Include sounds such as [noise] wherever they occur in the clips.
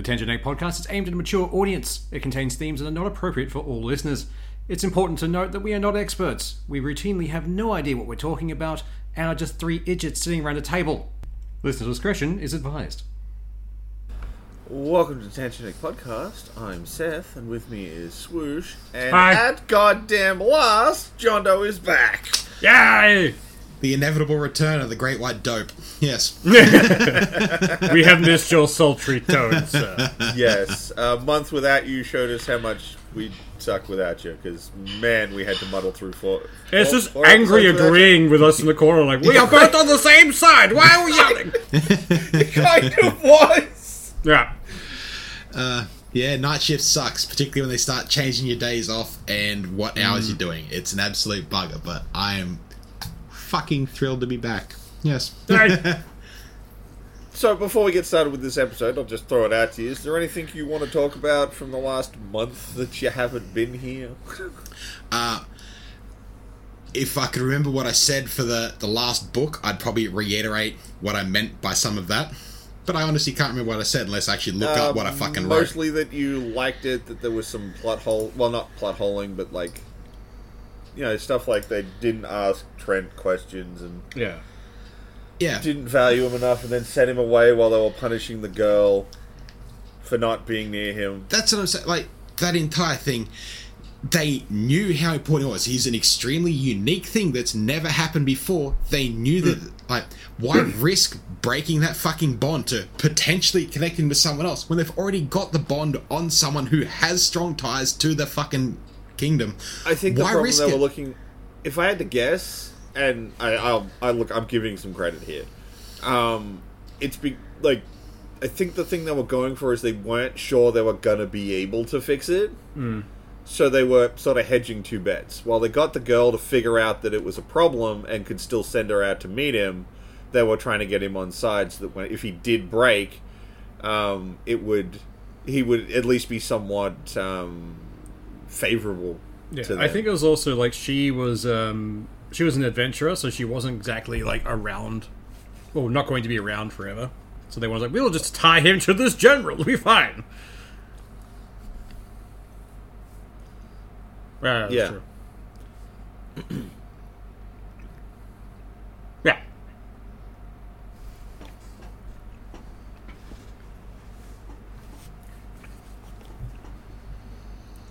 The Tangent Egg podcast is aimed at a mature audience. It contains themes that are not appropriate for all listeners. It's important to note that we are not experts. We routinely have no idea what we're talking about and are just three idiots sitting around a table. Listener discretion is advised. Welcome to the Tangent Podcast. I'm Seth, and with me is Swoosh. And Hi. at goddamn last, John Doe is back. Yay! The inevitable return of the Great White Dope. Yes. [laughs] We have missed your sultry tones, sir. yes, a month without you showed us how much we suck without you, because man, we had to muddle through four. It's four- just four angry episodes without you. agreeing with us in the corner, like, we are [laughs] both on the same side! Why are we yelling? [laughs] It kind of was. Yeah. Uh, yeah, night shift sucks, particularly when they start changing your days off and what hours you're doing. It's an absolute bugger, but I am fucking thrilled to be back. Yes. Hey. [laughs] So before we get started with this episode, I'll just throw it out to you. Is there anything you want to talk about from the last month that you haven't been here? Uh, if I could remember what I said for the, the last book, I'd probably reiterate what I meant by some of that. But I honestly can't remember what I said unless I actually look up what I fucking wrote. Mostly that you liked it, that there was some plot hole. Well, not plot holing, but like, you know, stuff like they didn't ask Trent questions and Yeah. Yeah. didn't value him enough, and then sent him away while they were punishing the girl for not being near him. That's what I'm saying. Like that entire thing, they knew how important it was. He's an extremely unique thing that's never happened before. They knew that. Hmm. Like, why [clears throat] risk breaking that fucking bond to potentially connecting with someone else when they've already got the bond on someone who has strong ties to the fucking kingdom? I think the Why problem risk they were it? looking. If I had to guess, and I, I'll, I look, I'm giving some credit here. Um, it's be like, I think the thing they were going for is they weren't sure they were gonna be able to fix it. So they were sort of hedging two bets. While they got the girl to figure out that it was a problem and could still send her out to meet him, they were trying to get him on side so that when if he did break, um, it would he would at least be somewhat um, favorable. Yeah, I think it was also like she was um she was an adventurer, so she wasn't exactly like around, well, not going to be around forever. So they wanted like, we'll just tie him to this general, it'll be fine. Yeah, that's Yeah. true. yeah.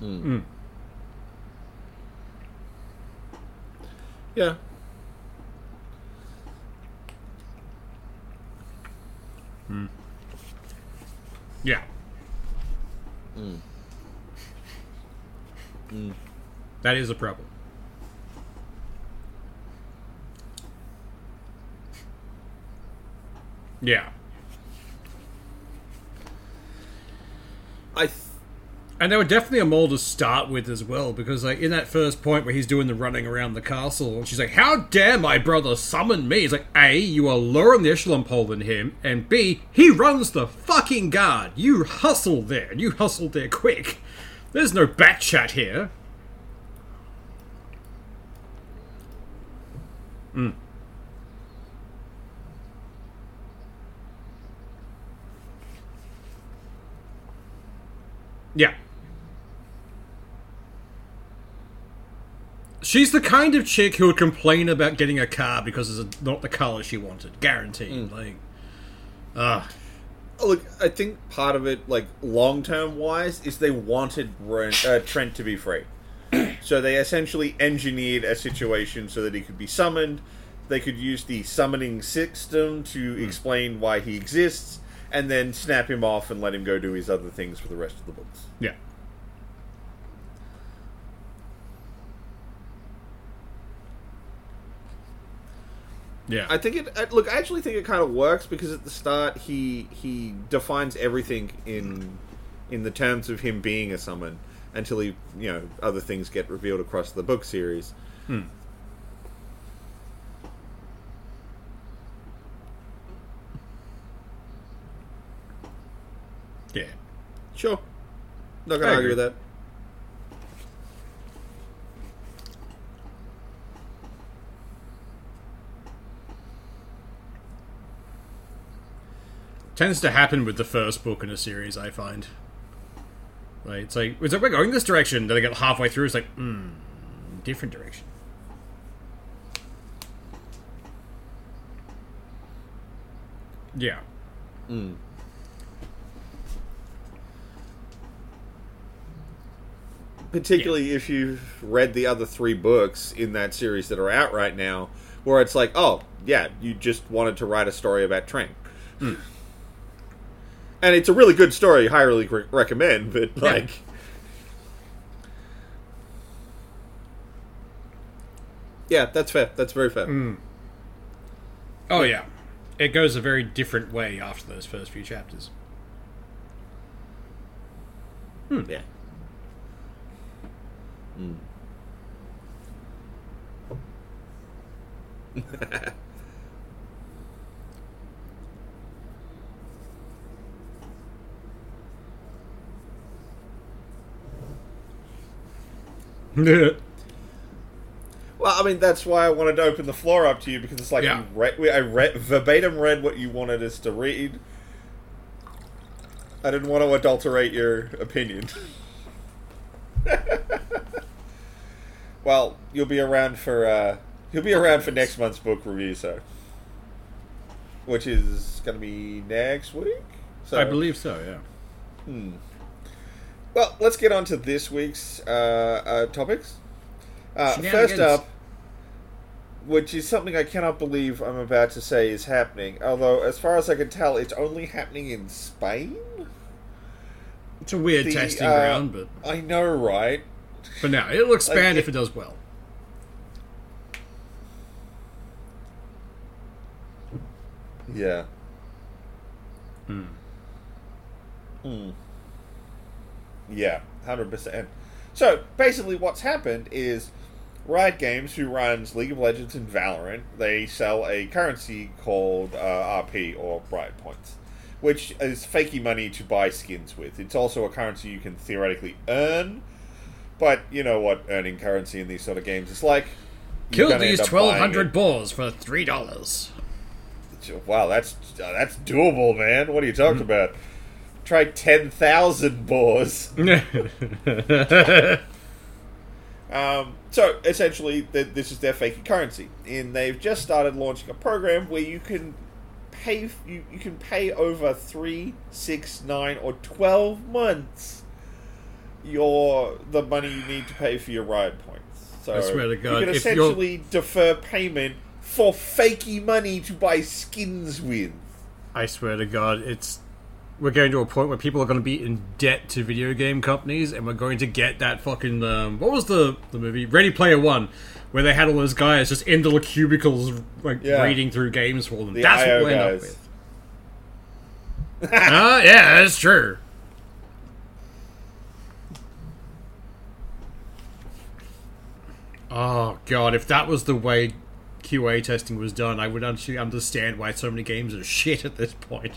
Mm. yeah. Mm. Yeah. Mm. That is a problem. Yeah. I th- And they were definitely a mole to start with as well, because like in that first point where he's doing the running around the castle, and she's like, "How dare my brother summon me?" He's like, "A, you are lower on the echelon pole than him, and B, he runs the fucking guard. You hustle there, and you hustle there quick. There's no back chat here." Hmm. Yeah. She's the kind of chick who would complain about getting a car because it's not the color she wanted. Guaranteed. Like, ah, look. I think part of it, like long term wise, is they wanted Ren, uh, Trent to be free. [clears throat] so they essentially engineered a situation so that he could be summoned. They could use the summoning system to explain why he exists, and then snap him off and let him go do his other things for the rest of the books. yeah. Yeah. I think it. Look, I actually think it kind of works because at the start he he defines everything in in the terms of him being a summon until he you know other things get revealed across the book series. Hmm. yeah. Sure, not gonna argue with that. Tends to happen with the first book in a series. I find. Like it's like it's like we're going this direction. Then I get halfway through. It's like, hmm, different direction. Yeah. Mm. particularly if you've read the other three books in that series that are out right now, where it's like, oh yeah, you just wanted to write a story about Trank, and it's a really good story. Highly re- recommend, but like, yeah, that's fair. That's very fair. Oh yeah, it goes a very different way after those first few chapters. Hmm. Yeah. [laughs] [laughs] Well, I mean, that's why I wanted to open the floor up to you because it's like Yeah. read, I read verbatim read what you wanted us to read. I didn't want to adulterate your opinion. [laughs] well, you'll be around for uh, you'll be around for next month's book review, so which is going to be next week. So I believe so. Yeah. Well, let's get on to this week's uh, uh, topics. Uh, first up, which is something I cannot believe I'm about to say is happening. Although, as far as I can tell, it's only happening in Spain. It's a weird The, testing uh, ground, but I know, right? for now, it'll expand Like, if it does well. Yeah. Hmm. Hmm. Yeah, hundred percent. So basically, what's happened is Riot Games, who runs League of Legends and Valorant, they sell a currency called uh, RP or Riot Points, which is fakey money to buy skins with. It's also a currency you can theoretically earn, but you know what earning currency in these sort of games is like. Kill these twelve hundred up twelve buying hundred it. boars for three dollars. Wow, that's uh, that's doable, man. What are you talking about? Try ten thousand boars. [laughs] Um, so essentially, th- this is their fake currency, and they've just started launching a program where you can pay f- you, you can pay over three, six, nine, or twelve months your the money you need to pay for your Riot points. So I swear to God, you can you're- essentially defer payment for fakey money to buy skins with. I swear to God, it's we're getting to a point where people are going to be in debt to video game companies, and we're going to get that fucking um, what was the the movie Ready Player One, where they had all those guys just in the cubicles like Yeah. reading through games for them. The That's IO what we'll end up with. [laughs] Ah, yeah, that's true. Oh god, if that was the way QA testing was done, I would actually understand why so many games are [laughs] shit at this point.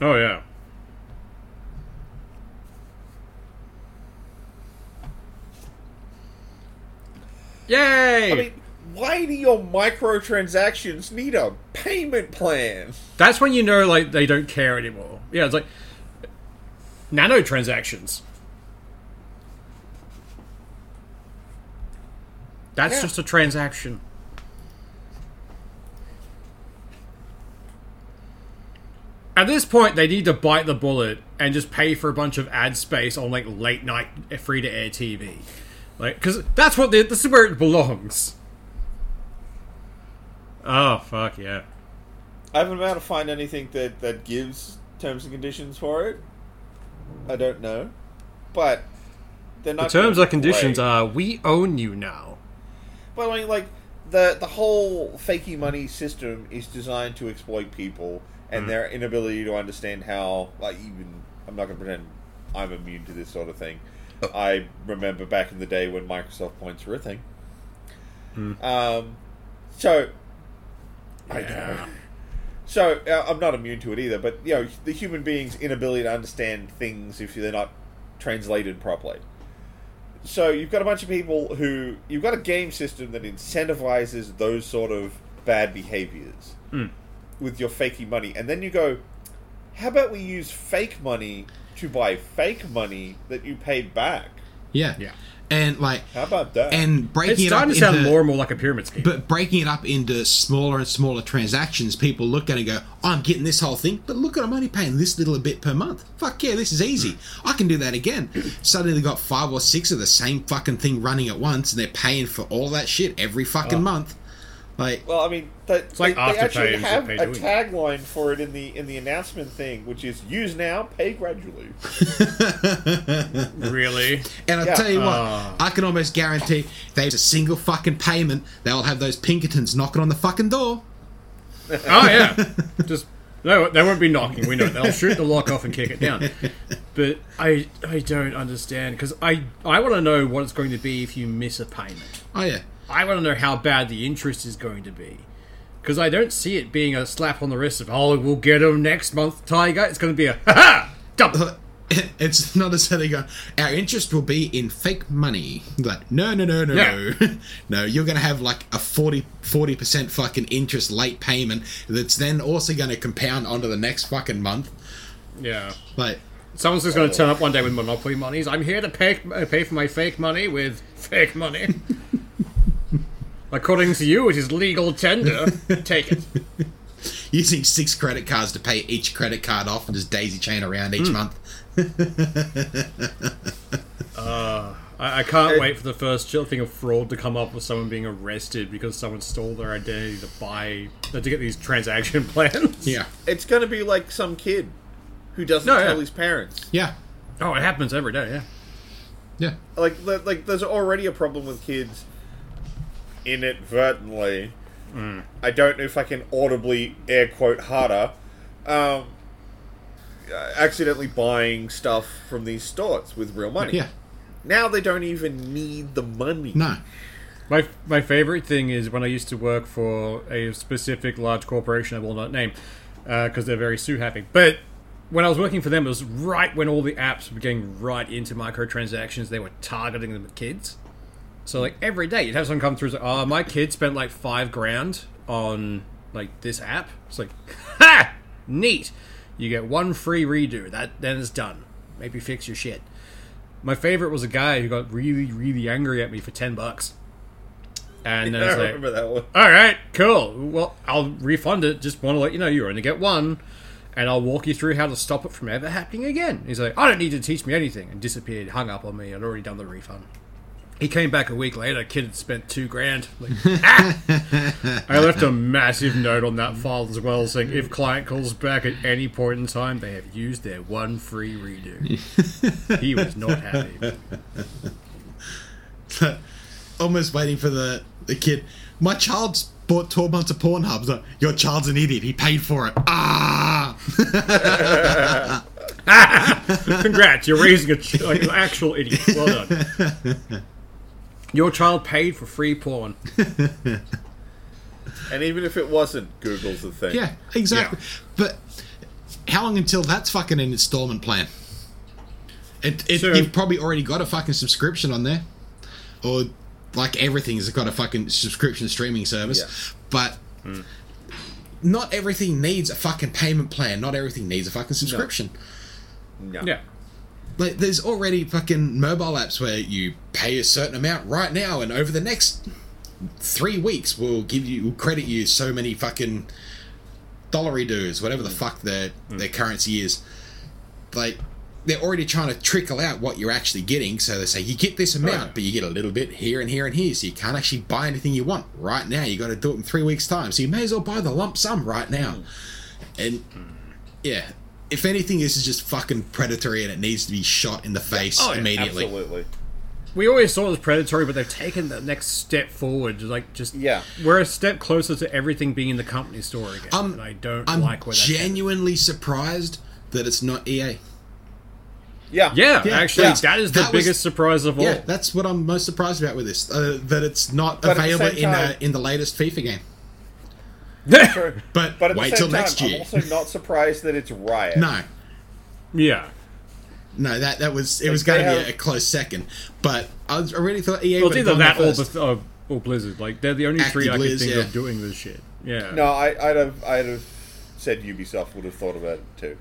Oh yeah. Yay! I mean, why do your microtransactions need a payment plan? That's when you know like they don't care anymore. Yeah, it's like nanotransactions. That's Yeah. just a transaction. At this point, they need to bite the bullet and just pay for a bunch of ad space on like late night free to air TV, like because that's what the, this is where it belongs. Oh fuck yeah! I haven't been able to find anything that, that gives terms and conditions for it. I don't know. But they're The terms or conditions are we own you now. But I mean, like the the whole fakey money system is designed to exploit people and Mm. their inability to understand how. Like, even I'm not going to pretend I'm immune to this sort of thing. Oh. I remember back in the day when Microsoft points were a thing. Mm. Um, so I Yeah. know. So uh, I'm not immune to it either, but you know the human being's inability to understand things if they're not translated properly. so you've got a bunch of people who you've got a game system that incentivizes those sort of bad behaviors with your fakey money, and then you go, how about we use fake money to buy fake money that you paid back? Yeah. Yeah. And like, How about that? and breaking It's it up starting to sound into, more and more like a pyramid scheme. But breaking it up into smaller and smaller transactions, people look at it and go, oh, I'm getting this whole thing, but look at I'm only paying this little bit per month. Fuck yeah, this is easy. I can do that again. Suddenly they got five or six of the same fucking thing running at once and they're paying for all that shit every fucking oh. month. Like, Well, I mean, that, like they, they actually have a they do. tagline for it in the in the announcement thing, which is "Use now, pay gradually." [laughs] really? and I'll Yeah. tell you what, Ah. I can almost guarantee if there's a single fucking payment, they'll have those Pinkertons knocking on the fucking door. [laughs] Oh yeah. Just no, they won't be knocking. We know they'll shoot the lock off and kick it down. But I I don't understand because I I want to know what it's going to be if you miss a payment. Oh, yeah. I want to know how bad the interest is going to be. Because I don't see it being a slap on the wrist of, oh, we'll get them next month, Tiger. It's going to be a, ha ha! Double! [laughs] It's not as though they go, our interest will be in fake money. Like, no, no, no, no, Yeah. no. [laughs] no, you're going to have like a 40, 40% fucking interest late payment that's then also going to compound onto the next fucking month. Yeah. Like, Someone's just going to turn up one day with Monopoly monies. I'm here to pay, uh, pay for my fake money with fake money. [laughs] According to you, it is legal tender. [laughs] Take it. using six credit cards to pay each credit card off and just daisy chain around each hmm. month. [laughs] Uh, I, I can't wait for the first chill thing of fraud to come up with someone being arrested because someone stole their identity to buy to get these transaction [laughs] plans. Yeah. It's going to be like some kid who doesn't No, tell yeah. his parents. Yeah. Oh, it happens every day. Yeah. Yeah. Like, like, there's already a problem with kids inadvertently. I don't know if I can audibly air quote harder. Um, uh, accidentally buying stuff from these stores with real money. Yeah. Now they don't even need the money. No. My my favorite thing is when I used to work for a specific large corporation I will not name because they're very sue happy. But when I was working for them, it was right when all the apps were getting right into microtransactions. They were targeting them at kids. So like every day, you'd have someone come through. and say, Oh, my kid spent like five grand on like this app. It's like, [laughs] ha, neat. You get one free redo. That then it's done. Maybe fix your shit. My favorite was a guy who got really, really angry at me for ten bucks. And then I like, remember that one. all right, cool. Well, I'll refund it. Just want to let you know you only get one, and I'll walk you through how to stop it from ever happening again. He's like, I don't need to teach me anything, and disappeared, hung up on me. I'd already done the refund. He came back a week later. Kid had spent two grand. Like, ah! [laughs] I left a massive note on that file as well, saying if client calls back at any point in time, they have used their one free redo. [laughs] he was not happy. Almost waiting for the, the kid. My child's bought 12 months of Pornhub. Like, Your child's an idiot. He paid for it. Ah! [laughs] Congrats, you're raising a ch- like an actual idiot. Well done. Your child paid for free porn. [laughs] And even if it wasn't, Google's the thing. Yeah, exactly. But how long until that's fucking an installment plan? It, it, So- you've probably already got a fucking subscription on there, or like everything's got a fucking subscription streaming service. Yeah. But hmm. not everything needs a fucking payment plan. Not everything needs a fucking subscription. No. Yeah. Like, there's already fucking mobile apps where you pay a certain amount right now, and over the next three weeks, we'll give you, we'll credit you so many fucking dollary dues, whatever the mm. fuck their mm. their currency is. Like, they're already trying to trickle out what you're actually getting. So they say you get this amount, yeah. but you get a little bit here and here and here. So you can't actually buy anything you want right now. You got to do it in three weeks' time. So you may as well buy the lump sum right now. Mm. And yeah, if anything, this is just fucking predatory and it needs to be shot in the face Oh, yeah, immediately. Absolutely. We always saw it as predatory, but they've taken the next step forward. Like, just Yeah. we're a step closer to everything being in the company store again, Um, and I don't I'm like where that's headed. genuinely surprised that it's not EA. Yeah. Yeah, Yeah, actually, yeah. that is the That was- biggest surprise of all. Yeah, that's what I'm most surprised about with this. Uh, that it's not But available in time- the in the latest FIFA game. True. But, But at wait the till same time, next I'm also not surprised that it's Riot. No, yeah. no, that that was it Like, was going they to be have- a close second. But I, was, I really thought EA Well, it's would either have that or, there first. the, uh, or Blizzard. Like they're the only three I can Activision, think yeah. of doing this shit. Yeah. No, I, I'd have, I'd have said Ubisoft would have thought about it too.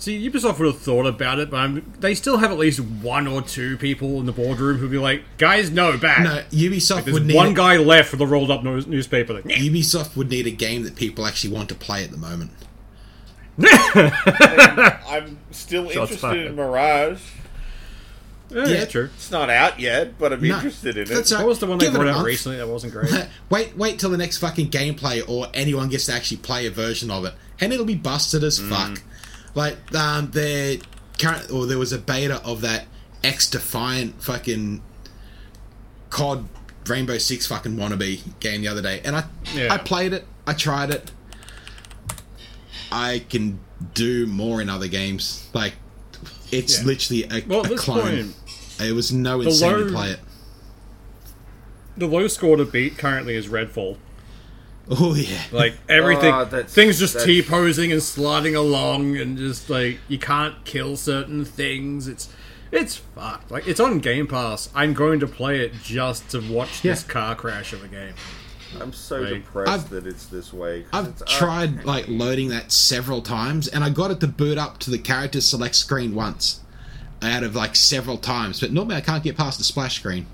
See, Ubisoft would have thought about it, but I'm, they still have at least one or two people in the boardroom who'd be like, "Guys, no, back." No, Ubisoft There's would need one a- guy left for the rolled up news- newspaper. Like, "Nyeh." Ubisoft would need a game that people actually want to play at the moment. [laughs] I'm still Shots interested fired. in Mirage. yeah, Yeah. yeah, true. It's not out yet, but I'm No, interested in it. that's all What was the one they Give it a brought out recently that wasn't great? [laughs] wait, wait till the next fucking gameplay, or anyone gets to actually play a version of it, and it'll be busted as Mm. fuck. Like, um, there current, or there was a beta of that XDefiant fucking COD Rainbow Six fucking wannabe game the other day, and I, Yeah. I played it, I tried it. I can do more in other games. Like, it's Yeah. literally a, Well, a clone. point, it was no incentive to play it. the low score to beat currently is Redfall. Oh yeah, Like everything, that's- things just t posing and sliding along, and just like you can't kill certain things. It's it's fucked. Like it's on Game Pass. I'm going to play it just to watch this car crash of a game. I'm so Like, depressed I've- that it's this way. I've it's, uh, tried like loading that several times, and I got it to boot up to the character select screen once, out of like several times. But normally I can't get past the splash screen.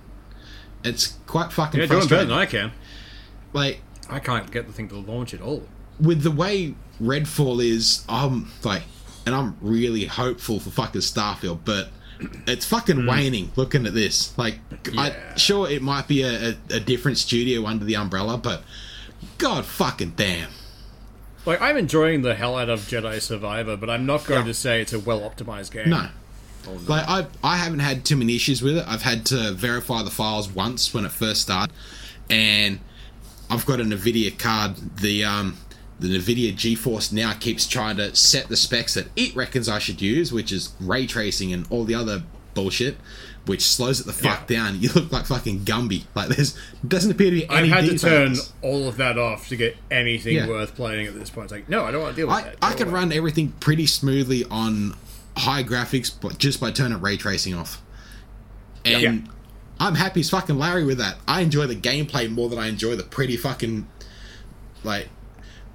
It's quite fucking Yeah, doing better frustrating. than I can. Like I can't get the thing to launch at all. with the way Redfall is, I'm like, and I'm really hopeful for fucking Starfield, but it's fucking hmm. waning. Looking at this, like, I sure it might be a, a, a different studio under the umbrella, but god fucking damn. Like I'm enjoying the hell out of Jedi Survivor, but I'm not going Yeah. to say it's a well optimized game. No. Like I, I haven't had too many issues with it. I've had to verify the files once when it first started, and I've got a Nvidia card. The um, the Nvidia GeForce now keeps trying to set the specs that it reckons I should use, which is ray tracing and all the other bullshit, which slows it the fuck down. [laughs] You look like fucking Gumby. Like there's doesn't appear to be I've had to turn all of that off to get anything Yeah. worth playing at this point. It's like, no, I don't want to deal with I, that. I can away. run everything pretty smoothly on high graphics, but just by turning ray tracing off. And Yeah. I'm happy as fucking Larry with that. I enjoy the gameplay more than I enjoy the pretty fucking like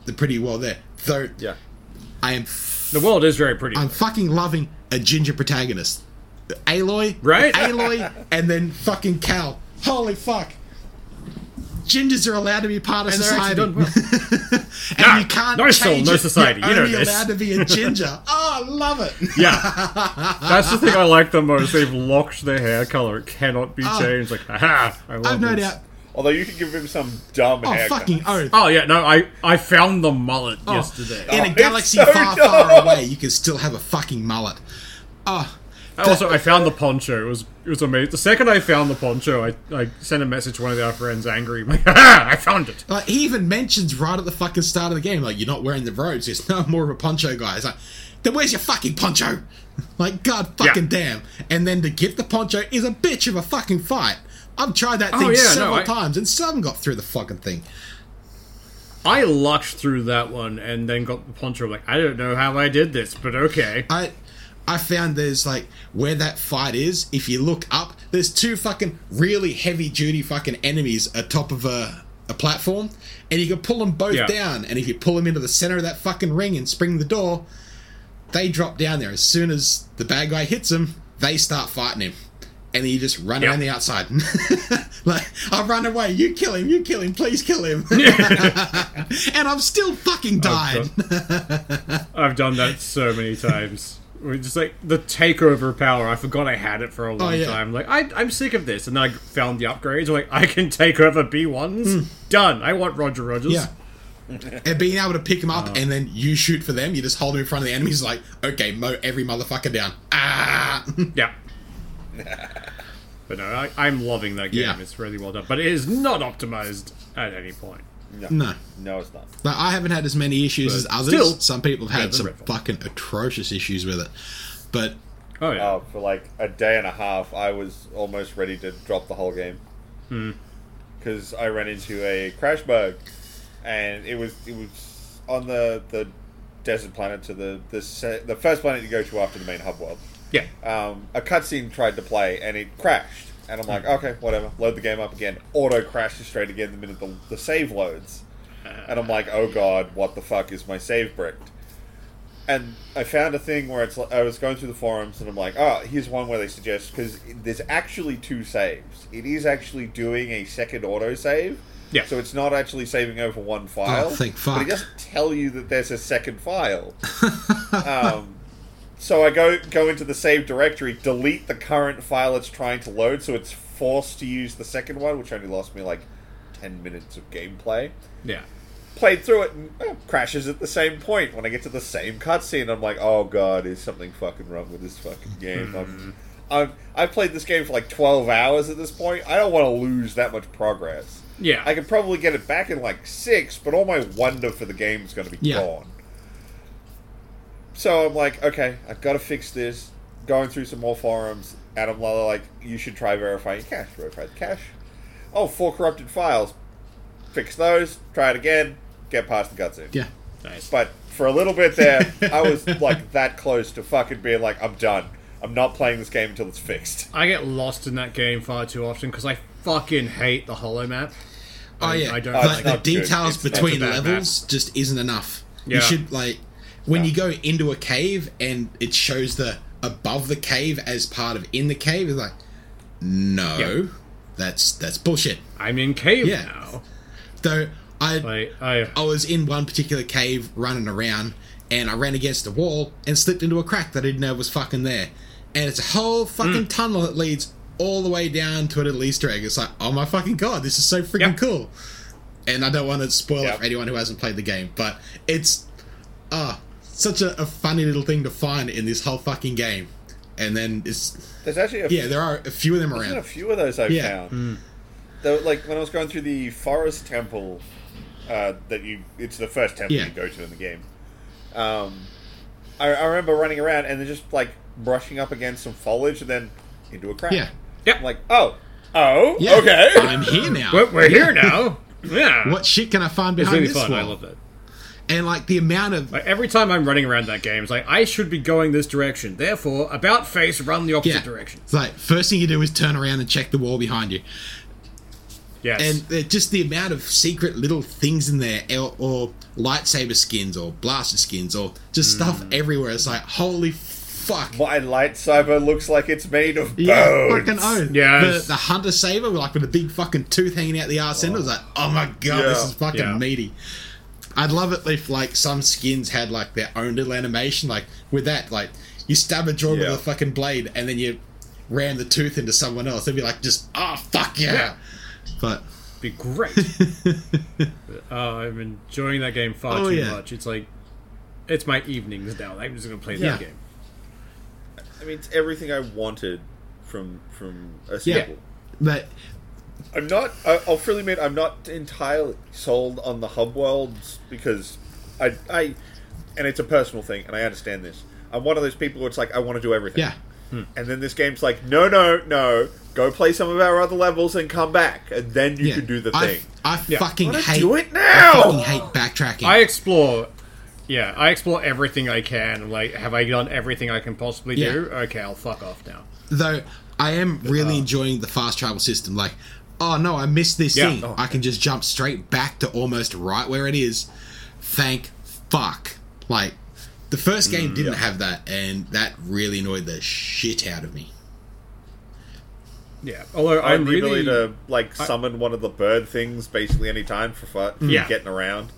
the pretty world there. Though yeah. I am The world is very pretty. I'm fucking loving a ginger protagonist. Aloy, Right? Aloy, and then fucking Cal. Holy fuck. Gingers are allowed to be part of And society. actually [laughs] and No, you can't no soul, change no it. society. You're You know only this. allowed to be a [laughs] ginger. oh, I love it. Yeah, that's the thing I like the most. They've locked their hair color; it cannot be Oh. changed. Like, haha! I love I've no this. doubt. Although you could give him some dumb Oh, haircut. fucking oath. Oh yeah, no, I I found the mullet Oh, yesterday. In Oh, a it's galaxy so far, dumb. far away, you can still have a fucking mullet. Oh, also, I found the poncho. It was it was amazing. The second I found the poncho, I I sent a message to one of our friends, angry. I'm like, haha! I found it. like he even mentions right at the fucking start of the game, like you're not wearing the robes. He says, "No, I'm more of a poncho guy." It's like, then where's your fucking poncho? [laughs] Like, god fucking damn! And then to get the poncho is a bitch of a fucking fight. I've tried that Oh, thing yeah, no, several I- times and still haven't got through the fucking thing. I lucked through that one and then got the poncho. Like, I don't know how I did this, but okay. I I found there's like where that fight is. If you look up, there's two fucking really heavy duty fucking enemies atop of a a platform, and you can pull them both Yeah. down. And if you pull them into the center of that fucking ring and spring the door, they drop down there. As soon as the bad guy hits them, they start fighting him. And then you just run Yeah. around the outside. [laughs] like, I'll run away. You kill him. You kill him. Please kill him. [laughs] [laughs] and I'm still fucking died. I've done that so many times. We're just like the takeover power. I forgot I had it for a long Oh, yeah. time. Like I, I'm sick of this, and then I found the upgrades. I'm like I can take over B1s. Done. I want Roger Rogers. Yeah. and being able to pick them up and then you shoot for them, you just hold them in front of the enemies, like, okay, mow every motherfucker down. Ah! [laughs] Yeah. but no, I, I'm loving that game. Yeah. It's really well done, but it is not optimized at any point. No. no. No, it's not. Like, I haven't had as many issues as others. still, Some people have had some Redfall. fucking atrocious issues with it. But Oh yeah. Uh, for like a day and a half, I was almost ready to drop the whole game because I ran into a crash bug, and it was it was on the the desert planet to the the se- the first planet you go to after the main hub world, Yeah. um, a cutscene tried to play and it crashed. And I'm like, okay, whatever. Load the game up again. Auto crashes straight again the minute the, the save loads. And I'm like, oh god, what the fuck is my save bricked? And I found a thing where it's like, I was going through the forums and I'm like, oh, here's one where they suggest because there's actually two saves. It is actually doing a second auto save. Yeah. So it's not actually saving over one file. Oh, thank But it doesn't tell you that there's a second file. [laughs] um, so I go go into the save directory, delete the current file it's trying to load, so it's forced to use the second one, which only lost me like ten minutes of gameplay. Yeah. Played through it and eh, crashes at the same point. When I get to the same cutscene, I'm like, oh god, is something fucking wrong with this fucking game? I'm, I've I've played this game for like twelve hours at this point. I don't want to lose that much progress. Yeah. I could probably get it back in like six, but all my wonder for the game is going to be Yeah. gone. So I'm like, okay, I've got to fix this. Going through some more forums, Adam I'm like, you should try verifying cache. Verify the cache. Oh, four corrupted files. Fix those. Try it again. Get past the cutscene. Yeah. Nice. But for a little bit there, [laughs] I was like that close to fucking being like, I'm done. I'm not playing this game until it's fixed. I get lost in that game far too often because I fucking hate the hollow map. Oh I- yeah, I don't Oh, like the details between a bad levels just isn't enough. Yeah. You should like when you go into a cave and it shows the above the cave as part of in the cave. It's like, no, Yeah. that's that's bullshit. I'm in cave Yeah. now. Though I Like I I was in one particular cave running around and I ran against a wall and slipped into a crack that I didn't know was fucking there. And it's a whole fucking Mm. tunnel that leads all the way down to a little Easter egg. It's like, oh my fucking god, this is so freaking Yep. cool. And I don't want to spoil Yep. it for anyone who hasn't played the game, but it's ah such a, a funny little thing to find in this whole fucking game. And then it's There's actually a yeah, there are a few of them There's a few of those I've Yeah. found. Though, like when I was going through the forest temple, uh, that you it's the first temple Yeah. you go to in the game. Um, I, I remember running around and then just like brushing up against some foliage and then into a crack. Yeah. I'm like, oh, oh, Yeah, okay. I'm here now. we're, we're here now. Yeah. What shit can I find behind really this fun. I love it. And like the amount of Like every time I'm running around that game, it's like I should be going this direction. Therefore, about face, run the opposite yeah, direction. it's like first thing you do is turn around and check the wall behind you. Yes. and just the amount of secret little things in there or, or lightsaber skins or blaster skins or just stuff mm. everywhere it's like holy fuck My lightsaber looks like it's made of bones. yeah fucking oath Yes. the, the hunter saber like with a big fucking tooth hanging out the arse end I was like oh my god this is fucking Yeah. meaty I'd love it if like some skins had like their own little animation like with that like you stab a droid Yeah. with a fucking blade and then you ram the tooth into someone else they'd be like just oh fuck yeah, Yeah. but be great. [laughs] uh, I'm enjoying that game far Oh, too yeah. much. It's like it's my evenings now. I'm just gonna play Yeah. that game. I mean, it's everything I wanted from from a yeah sequel. but I'm not. I- I'll freely admit, I'm not entirely sold on the hub worlds because I, I, and it's a personal thing, and I understand this. I'm one of those people where it's like I want to do everything. yeah hmm. And then this game's like, no, no, no. Go play some of our other levels and come back, and then you yeah. can do the I, thing. I Yeah. fucking Wanna hate do it I now? fucking hate backtracking. I explore. Yeah, I explore everything I can. Like, have I done everything I can possibly Yeah. do? Okay, I'll fuck off now. Though I am really uh. enjoying the fast travel system. Like, oh no, I missed this Yeah. thing. Oh, I can just jump straight back to almost right where it is. Thank fuck. Like, the first game didn't yeah. have that, and that really annoyed the shit out of me. Yeah, although I'm I'm the really. ability to like summon one of the bird things basically any time for for Yeah. getting around.